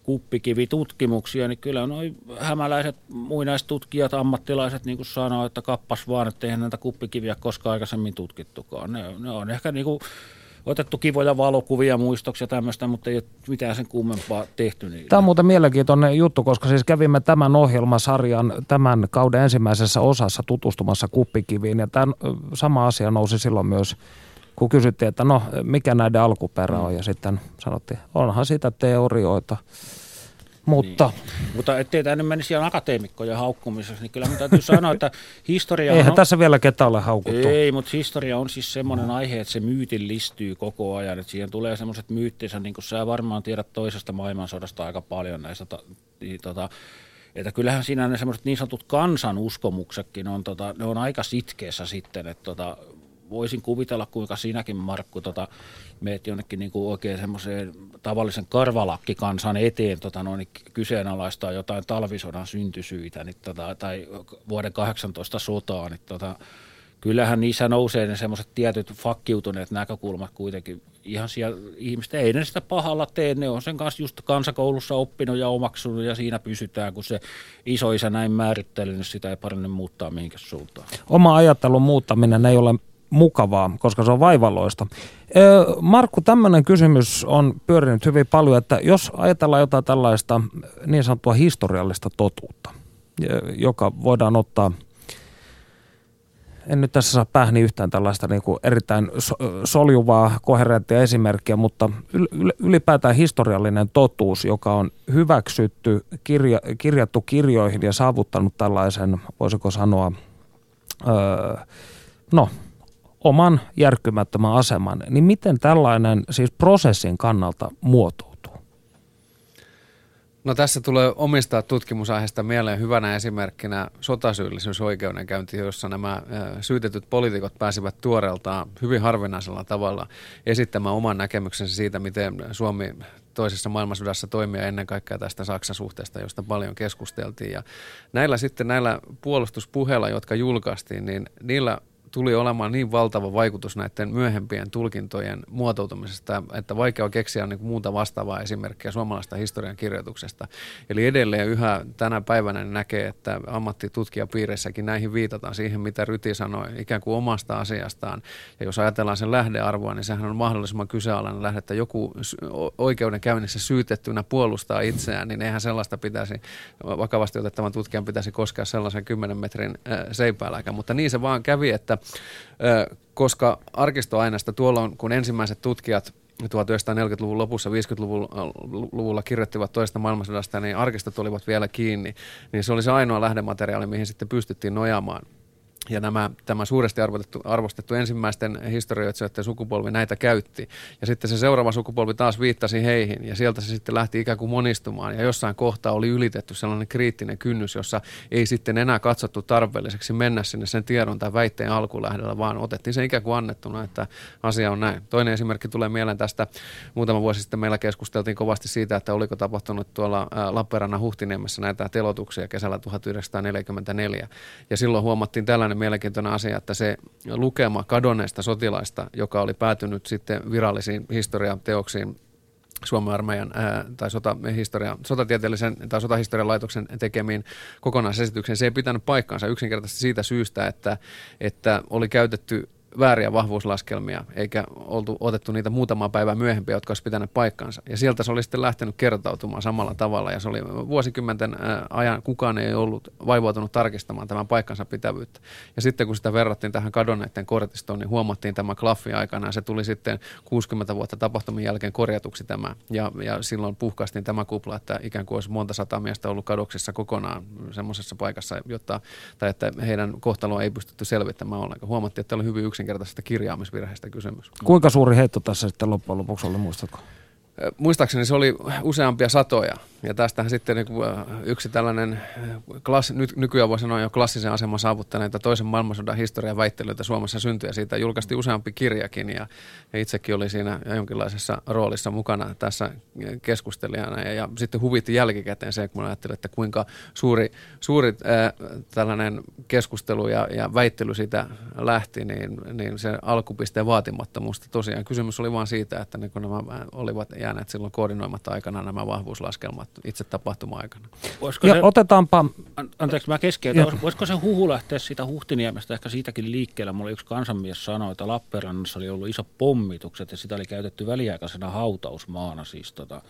kuppikivitutkimuksia, niin kyllä noin hämäläiset muinaistutkijat, ammattilaiset niin kuin sanoo, että kappas vaan, että eihän näitä kuppikiviä koskaan aikaisemmin tutkittukaan. Ne, ne on ehkä niin kuin otettu kivoja valokuvia, muistoksia tämmöistä, mutta ei ole mitään sen kummempaa tehty. Niille. Tämä on muuten mielenkiintoinen juttu, koska siis kävimme tämän ohjelmasarjan tämän kauden ensimmäisessä osassa tutustumassa kuppikiviin ja tämä sama asia nousi silloin myös kun kysyttiin, että no mikä näiden alkuperä on ja sitten sanottiin, onhan sitä teorioita. Mutta, niin. Mutta ettei tämä nyt menisi ihan akateemikkojen haukkumisessa, niin kyllä minun täytyy sanoa, että historia Eihän on, tässä vielä ketään ole haukuttu. Ei, mutta historia on siis semmoinen aihe, että se myytillistyy koko ajan. Että siihen tulee semmoiset myyttinsä, niin kuin sä varmaan tiedät toisesta maailmansodasta aika paljon näistä niin, tota, että kyllähän siinä ne semmoiset niin sanotut kansanuskomuksetkin on, tota, ne on aika sitkeässä sitten, että tota, voisin kuvitella, kuinka sinäkin Markku tota, meet jonnekin niin kuin oikein semmoiseen tavallisen karvalakkikansan eteen tota, noin, kyseenalaistaa jotain talvisodan syntysyitä niin, tota, tai vuoden 18 sotaa, niin tota, kyllähän niissä nousee ne semmoiset tietyt fakkiutuneet näkökulmat kuitenkin ihan siellä ihmistä. Ei ne sitä pahalla tee, ne on sen kanssa just kansakoulussa oppinut ja omaksunut ja siinä pysytään, kun se isoisä näin määrittelee, niin sitä ei paremmin muuttaa mihinkään suuntaan. Oma ajattelun muuttaminen ei ole mukavaa, koska se on vaivalloista. Markku, tämmöinen kysymys on pyörinyt hyvin paljon, että jos ajatellaan jotain tällaista niin sanottua historiallista totuutta, joka voidaan ottaa, en nyt tässä saa päähni yhtään tällaista niin kuin erittäin soljuvaa, koherenttia esimerkkiä, mutta ylipäätään historiallinen totuus, joka on hyväksytty, kirja, kirjattu kirjoihin ja saavuttanut tällaisen, voisiko sanoa, öö, no oman järkkymättömän aseman, niin miten tällainen siis prosessin kannalta muotoutuu? No tässä tulee omistaa tutkimusaiheesta mieleen hyvänä esimerkkinä sotasyyllisyysoikeudenkäynti, jossa nämä syytetyt poliitikot pääsivät tuoreeltaan hyvin harvinaisella tavalla esittämään oman näkemyksensä siitä, miten Suomi toisessa maailmansodassa toimia ennen kaikkea tästä Saksa-suhteesta, josta paljon keskusteltiin. Ja näillä sitten näillä puolustuspuheilla, jotka julkaistiin, niin niillä tuli olemaan niin valtava vaikutus näiden myöhempien tulkintojen muotoutumisesta, että vaikea keksiä niin kuin muuta vastaavaa esimerkkiä suomalaista historian kirjoituksesta. Eli edelleen yhä tänä päivänä näkee, että ammattitutkijapiireissäkin näihin viitataan siihen, mitä Ryti sanoi, ikään kuin omasta asiastaan. Ja jos ajatellaan sen lähdearvoa, niin sehän on mahdollisimman kyseenalainen lähde, että joku oikeudenkäynnissä syytettynä puolustaa itseään, niin eihän sellaista pitäisi, vakavasti otettavan tutkijan pitäisi koskea sellaisen 10 metrin seipääläkään. Mutta niin se vaan kävi, että koska arkistoaineesta tuolloin, kun ensimmäiset tutkijat 1940-luvun lopussa, 50-luvulla kirjoittivat toista maailmansodasta, niin arkistot olivat vielä kiinni, niin se oli se ainoa lähdemateriaali, mihin sitten pystyttiin nojaamaan. Ja nämä, tämä suuresti arvostettu, arvostettu ensimmäisten historioitsijoiden sukupolvi näitä käytti. Ja sitten se seuraava sukupolvi taas viittasi heihin ja sieltä se sitten lähti ikään kuin monistumaan. Ja jossain kohtaa oli ylitetty sellainen kriittinen kynnys, jossa ei sitten enää katsottu tarpeelliseksi mennä sinne sen tiedon tai väitteen alkulähdellä, vaan otettiin se ikään kuin annettuna, että asia on näin. Toinen esimerkki tulee mieleen tästä. Muutama vuosi sitten meillä keskusteltiin kovasti siitä, että oliko tapahtunut tuolla Lappeenrannan Huhtiniemessä näitä telotuksia kesällä 1944. Ja silloin huomattiin tällainen mielenkiintoinen asia, että se lukema kadonneista sotilaista, joka oli päätynyt sitten virallisiin historiateoksiin Suomen armeijan ää, tai sotahistoria, sotatieteellisen tai sotahistorian laitoksen tekemiin kokonaisesitykseen. Se ei pitänyt paikkaansa yksinkertaisesti siitä syystä, että, että oli käytetty vääriä vahvuuslaskelmia, eikä oltu otettu niitä muutama päivä myöhempiä, jotka olisi pitänyt paikkansa. Ja sieltä se oli sitten lähtenyt kertautumaan samalla tavalla, ja se oli vuosikymmenten ajan, kukaan ei ollut vaivautunut tarkistamaan tämän paikkansa pitävyyttä. Ja sitten kun sitä verrattiin tähän kadonneiden kortistoon, niin huomattiin tämä klaffi aikana, ja se tuli sitten 60 vuotta tapahtumien jälkeen korjatuksi tämä, ja, ja silloin puhkaistiin tämä kupla, että ikään kuin olisi monta sataa miestä ollut kadoksissa kokonaan semmoisessa paikassa, jotta, tai että heidän kohtaloa ei pystytty selvittämään ollenkaan. Huomattiin, että oli hyvin yksinkertaisesta kirjaamisvirheestä kysymys. Kuinka suuri heitto tässä sitten loppujen lopuksi oli, muistatko? Muistaakseni se oli useampia satoja. Ja tästähän sitten niin yksi tällainen, klass, nyt, nykyään voi sanoa jo klassisen aseman saavuttaneita toisen maailmansodan historian väittelyitä Suomessa syntyi. Ja siitä julkaistiin useampi kirjakin ja, ja itsekin oli siinä jonkinlaisessa roolissa mukana tässä keskustelijana. Ja, ja sitten huvitti jälkikäteen se, kun ajattelin, että kuinka suuri, suuri äh, tällainen keskustelu ja, ja väittely siitä lähti, niin, niin se alkupisteen vaatimattomuus. Tosiaan kysymys oli vain siitä, että niin kun nämä olivat jääneet silloin koordinoimatta aikana nämä vahvuuslaskelmat itse tapahtuma-aikana. Voisiko ja se, otetaanpa... An, anteeksi, mä keskeytän. Voisiko se huhu lähteä siitä Huhtiniemestä, ehkä siitäkin liikkeellä? Mulla yksi kansanmies sanoi, että Lappeenrannassa oli ollut iso pommitukset ja sitä oli käytetty väliaikaisena hautausmaana. Siis tota,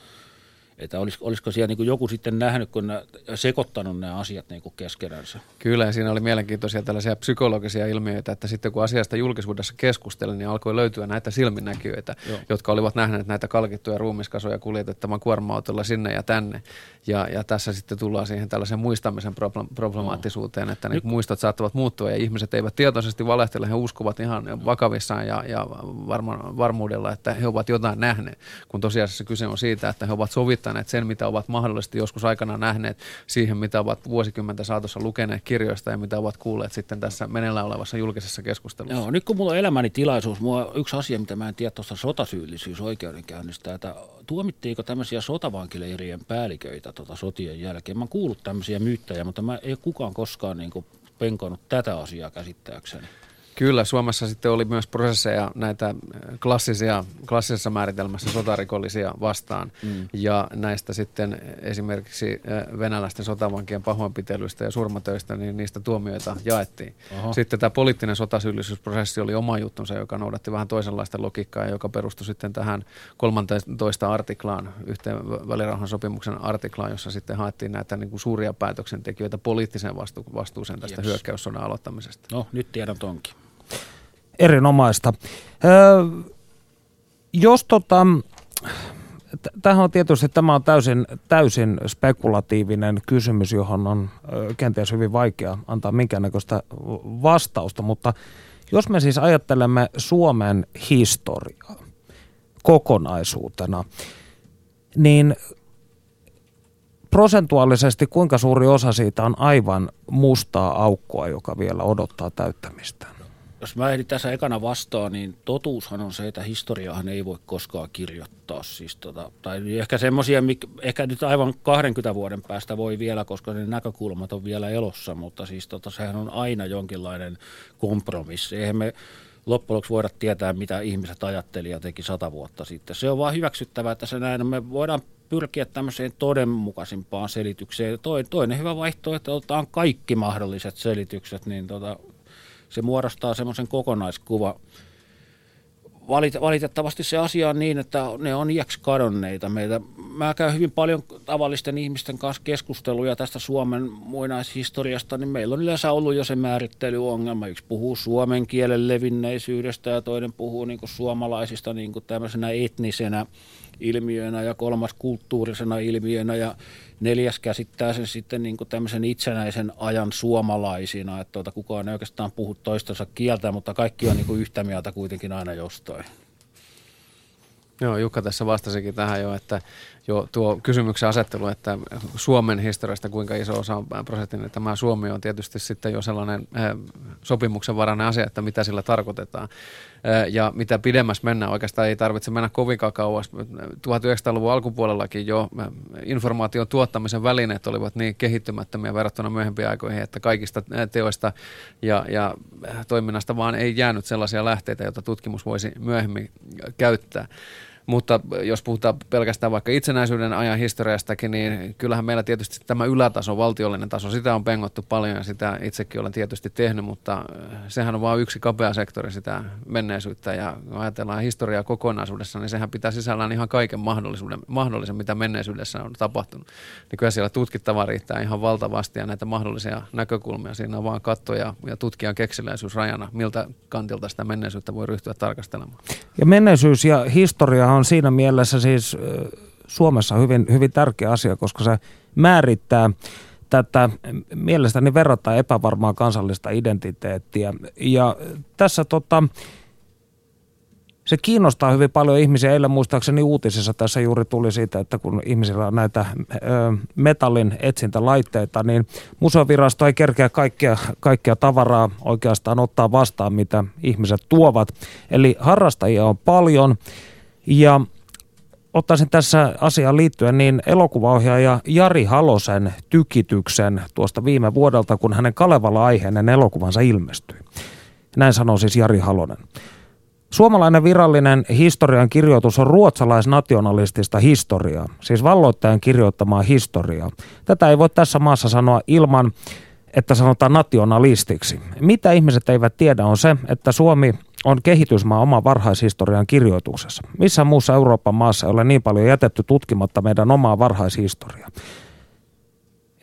että olis, olisiko siellä niin joku sitten nähnyt, kun ne, sekoittanut nämä asiat niin keskenänsä? Kyllä, ja siinä oli mielenkiintoisia tällaisia psykologisia ilmiöitä, että sitten kun asiasta julkisuudessa keskusteli, niin alkoi löytyä näitä silminnäkijöitä, Joo. jotka olivat nähneet näitä kalkittuja ruumiskasoja kuljetettavan kuorma-autolla sinne ja tänne. Ja, ja tässä sitten tullaan siihen tällaisen muistamisen problemaattisuuteen, että niin muistot saattavat muuttua ja ihmiset eivät tietoisesti valehtele, he uskovat ihan vakavissaan ja, ja varma, varmuudella, että he ovat jotain nähneet, kun tosiasiassa kyse on siitä, että he ovat sovittaneet sen, mitä ovat mahdollisesti joskus aikana nähneet siihen, mitä ovat vuosikymmentä saatossa lukeneet kirjoista ja mitä ovat kuulleet sitten tässä meneillään olevassa julkisessa keskustelussa. Joo, nyt kun mulla on elämäni tilaisuus, on yksi asia, mitä mä en tiedä tuosta sotasyyllisyysoikeudenkäynnistä, että tuomittiinko tämmöisiä sotavankileirien päälliköitä tota sotien jälkeen? Mä oon kuullut tämmöisiä myyttäjä, mutta mä ei kukaan koskaan niin penkonut tätä asiaa käsittääkseni. Kyllä, Suomessa sitten oli myös prosesseja näitä äh, klassisia, klassisessa määritelmässä sotarikollisia vastaan. Mm. Ja näistä sitten esimerkiksi äh, venäläisten sotavankien pahoinpitelyistä ja surmatöistä, niin niistä tuomioita jaettiin. Oho. Sitten tämä poliittinen sotasyyllisyysprosessi oli oma juttunsa, joka noudatti vähän toisenlaista logiikkaa, joka perustui sitten tähän 13 artiklaan, yhteen välirauhan sopimuksen artiklaan, jossa sitten haettiin näitä niin kuin suuria päätöksentekijöitä poliittisen vastu- vastuuseen tästä yes. hyökkäyssodan aloittamisesta. No, nyt tiedän tonkin. Erinomaista. Öö, jos tota, tämähän on tietysti tämä on täysin, täysin spekulatiivinen kysymys, johon on kenties hyvin vaikea antaa minkäännäköistä vastausta, mutta jos me siis ajattelemme Suomen historiaa kokonaisuutena, niin prosentuaalisesti kuinka suuri osa siitä on aivan mustaa aukkoa, joka vielä odottaa täyttämistä? Jos mä ehdin tässä ekana vastaan, niin totuushan on se, että historiaahan ei voi koskaan kirjoittaa. Siis tota, tai ehkä semmoisia, ehkä nyt aivan 20 vuoden päästä voi vielä, koska ne näkökulmat on vielä elossa, mutta siis tota, sehän on aina jonkinlainen kompromissi. Eihän me loppujen lopuksi voida tietää, mitä ihmiset ajatteli ja teki sata vuotta sitten. Se on vaan hyväksyttävää, että se näin Me voidaan pyrkiä tämmöiseen todenmukaisimpaan selitykseen. Toinen hyvä vaihtoehto, että otetaan kaikki mahdolliset selitykset, niin tota, se muodostaa semmoisen kokonaiskuva. Valitettavasti se asia on niin, että ne on iäksi kadonneita meitä. Mä käyn hyvin paljon tavallisten ihmisten kanssa keskusteluja tästä Suomen muinaishistoriasta, niin meillä on yleensä ollut jo se määrittelyongelma. Yksi puhuu suomen kielen levinneisyydestä ja toinen puhuu niin kuin suomalaisista niin kuin tämmöisenä etnisenä ilmiönä ja kolmas kulttuurisena ilmiönä ja neljäs käsittää sen sitten niin kuin tämmöisen itsenäisen ajan suomalaisina, että tuota, kukaan ei oikeastaan puhu toistensa kieltä, mutta kaikki on niin kuin yhtä mieltä kuitenkin aina jostain. Joo, Jukka tässä vastasikin tähän jo, että jo tuo kysymyksen asettelu, että Suomen historiasta kuinka iso osa on prosentin, tämä Suomi on tietysti sitten jo sellainen eh, sopimuksen varainen asia, että mitä sillä tarkoitetaan. Eh, ja mitä pidemmässä mennään, oikeastaan ei tarvitse mennä kovinkaan kauas. 1900-luvun alkupuolellakin jo eh, informaation tuottamisen välineet olivat niin kehittymättömiä verrattuna myöhempiin aikoihin, että kaikista teoista ja, ja toiminnasta vaan ei jäänyt sellaisia lähteitä, joita tutkimus voisi myöhemmin käyttää. Mutta jos puhutaan pelkästään vaikka itsenäisyyden ajan historiastakin, niin kyllähän meillä tietysti tämä ylätaso, valtiollinen taso, sitä on pengottu paljon ja sitä itsekin olen tietysti tehnyt, mutta sehän on vain yksi kapea sektori sitä menneisyyttä ja kun ajatellaan historiaa kokonaisuudessa, niin sehän pitää sisällään ihan kaiken mahdollisuuden, mahdollisen, mitä menneisyydessä on tapahtunut. Niin kyllä siellä tutkittavaa riittää ihan valtavasti ja näitä mahdollisia näkökulmia. Siinä on vaan kattoja ja tutkijan keksiläisyys rajana, miltä kantilta sitä menneisyyttä voi ryhtyä tarkastelemaan. Ja menneisyys ja historia on siinä mielessä siis Suomessa hyvin, hyvin tärkeä asia, koska se määrittää tätä mielestäni verrattain epävarmaa kansallista identiteettiä. Ja tässä tota, se kiinnostaa hyvin paljon ihmisiä. Eilen muistaakseni uutisissa tässä juuri tuli siitä, että kun ihmisillä on näitä ö, metallin etsintälaitteita, niin museovirasto ei kerkeä kaikkea, kaikkea tavaraa oikeastaan ottaa vastaan, mitä ihmiset tuovat. Eli harrastajia on paljon ja ottaisin tässä asiaan liittyen niin elokuvaohjaaja Jari Halosen tykityksen tuosta viime vuodelta, kun hänen Kalevala-aiheinen elokuvansa ilmestyi. Näin sanoo siis Jari Halonen. Suomalainen virallinen historian kirjoitus on ruotsalaisnationalistista historiaa, siis valloittajan kirjoittamaa historiaa. Tätä ei voi tässä maassa sanoa ilman, että sanotaan nationalistiksi. Mitä ihmiset eivät tiedä on se, että Suomi on kehitysmaa oma varhaishistorian kirjoituksessa. Missä muussa Euroopan maassa ei ole niin paljon jätetty tutkimatta meidän omaa varhaishistoriaa.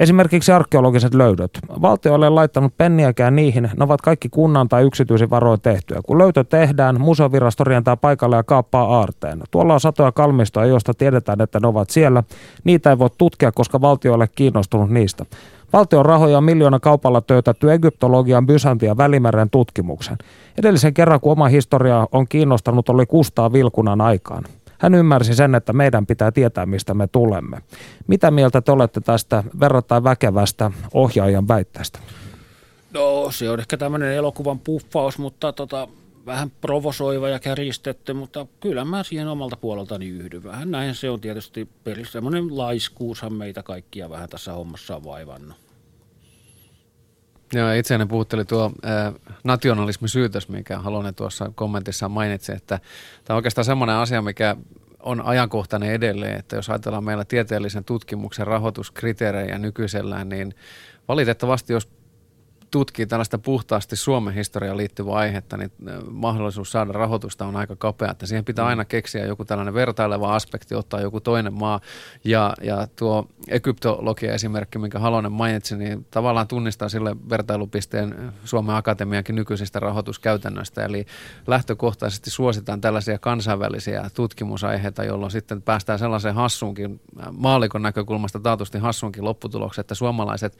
Esimerkiksi arkeologiset löydöt. Valtio ei ole laittanut penniäkään niihin, ne ovat kaikki kunnan tai yksityisin varoin tehtyä. Kun löytö tehdään, museovirasto rientää paikalle ja kaappaa aarteen. Tuolla on satoja kalmistoja, joista tiedetään, että ne ovat siellä. Niitä ei voi tutkia, koska valtio ei ole kiinnostunut niistä. Valtion rahoja on miljoona kaupalla töytätty egyptologian, Byzantin ja Välimeren tutkimuksen. Edellisen kerran, kun oma historia on kiinnostanut, oli Kustaa Vilkunan aikaan. Hän ymmärsi sen, että meidän pitää tietää, mistä me tulemme. Mitä mieltä te olette tästä verrattain väkevästä ohjaajan väitteestä? No se on ehkä tämmöinen elokuvan puffaus, mutta tota, vähän provosoiva ja kärjistetty, mutta kyllä mä siihen omalta puoleltani yhdyn. Vähän näin se on tietysti pelissä. Semmoinen laiskuushan meitä kaikkia vähän tässä hommassa on vaivannut. Joo, itseäni puhutteli tuo äh, nationalismisyytös, mikä Halonen tuossa kommentissa mainitsi, että tämä on oikeastaan semmoinen asia, mikä on ajankohtainen edelleen, että jos ajatellaan meillä tieteellisen tutkimuksen rahoituskriteerejä nykyisellään, niin valitettavasti jos tutkii tällaista puhtaasti Suomen historiaan liittyvää aihetta, niin mahdollisuus saada rahoitusta on aika kapea. Että siihen pitää mm. aina keksiä joku tällainen vertaileva aspekti, ottaa joku toinen maa. Ja, ja tuo egyptologia-esimerkki, minkä Halonen mainitsi, niin tavallaan tunnistaa sille vertailupisteen Suomen Akatemiankin nykyisistä rahoituskäytännöistä. Eli lähtökohtaisesti suositaan tällaisia kansainvälisiä tutkimusaiheita, jolloin sitten päästään sellaiseen hassuunkin, maalikon näkökulmasta taatusti hassuunkin lopputulokseen, että suomalaiset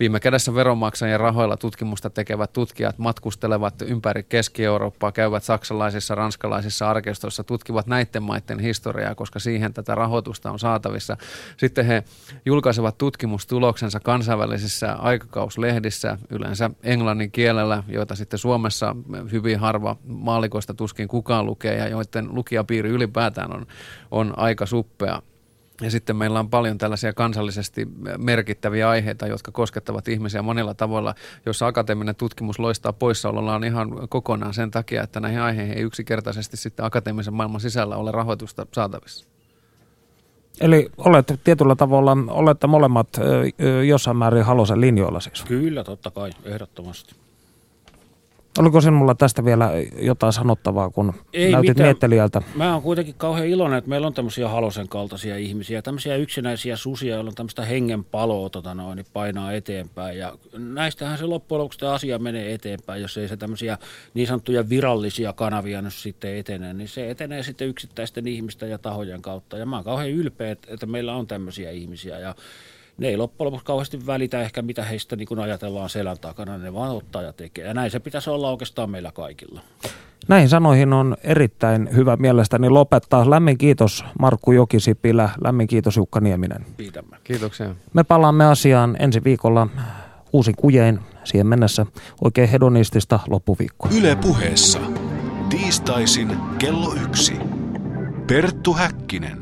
viime kädessä veronmaksajien rahoilla tutkimusta tekevät tutkijat matkustelevat ympäri Keski-Eurooppaa, käyvät saksalaisissa, ranskalaisissa arkistoissa, tutkivat näiden maiden historiaa, koska siihen tätä rahoitusta on saatavissa. Sitten he julkaisevat tutkimustuloksensa kansainvälisissä aikakauslehdissä, yleensä englannin kielellä, joita sitten Suomessa hyvin harva maalikoista tuskin kukaan lukee ja joiden lukijapiiri ylipäätään on, on aika suppea. Ja sitten meillä on paljon tällaisia kansallisesti merkittäviä aiheita, jotka koskettavat ihmisiä monilla tavoilla, joissa akateeminen tutkimus loistaa poissaolollaan ihan kokonaan sen takia, että näihin aiheihin ei yksinkertaisesti sitten akateemisen maailman sisällä ole rahoitusta saatavissa. Eli olette tietyllä tavalla, olette molemmat jossain määrin Halosen linjoilla siis? Kyllä, totta kai, ehdottomasti. Oliko sinulla tästä vielä jotain sanottavaa, kun Ei näytit mitään. miettelijältä? Mä oon kuitenkin kauhean iloinen, että meillä on tämmöisiä halosen kaltaisia ihmisiä, tämmöisiä yksinäisiä susia, joilla on tämmöistä hengenpaloa tota noin, niin painaa eteenpäin. Ja näistähän se loppujen lopuksi tämä asia menee eteenpäin, jos ei se tämmöisiä niin sanottuja virallisia kanavia nyt sitten etene, niin se etenee sitten yksittäisten ihmisten ja tahojen kautta. Ja mä oon kauhean ylpeä, että meillä on tämmöisiä ihmisiä. Ja ne ei loppujen lopuksi kauheasti välitä ehkä mitä heistä niin kun ajatellaan selän takana, ne vaan ottaa ja tekee. Ja näin se pitäisi olla oikeastaan meillä kaikilla. Näihin sanoihin on erittäin hyvä mielestäni lopettaa. Lämmin kiitos Markku Jokisipilä, lämmin kiitos Jukka Nieminen. Kiitämme. Kiitoksia. Me palaamme asiaan ensi viikolla uusin kujein siihen mennessä. Oikein hedonistista loppuviikkoa. Yle puheessa. Tiistaisin kello yksi. Perttu Häkkinen.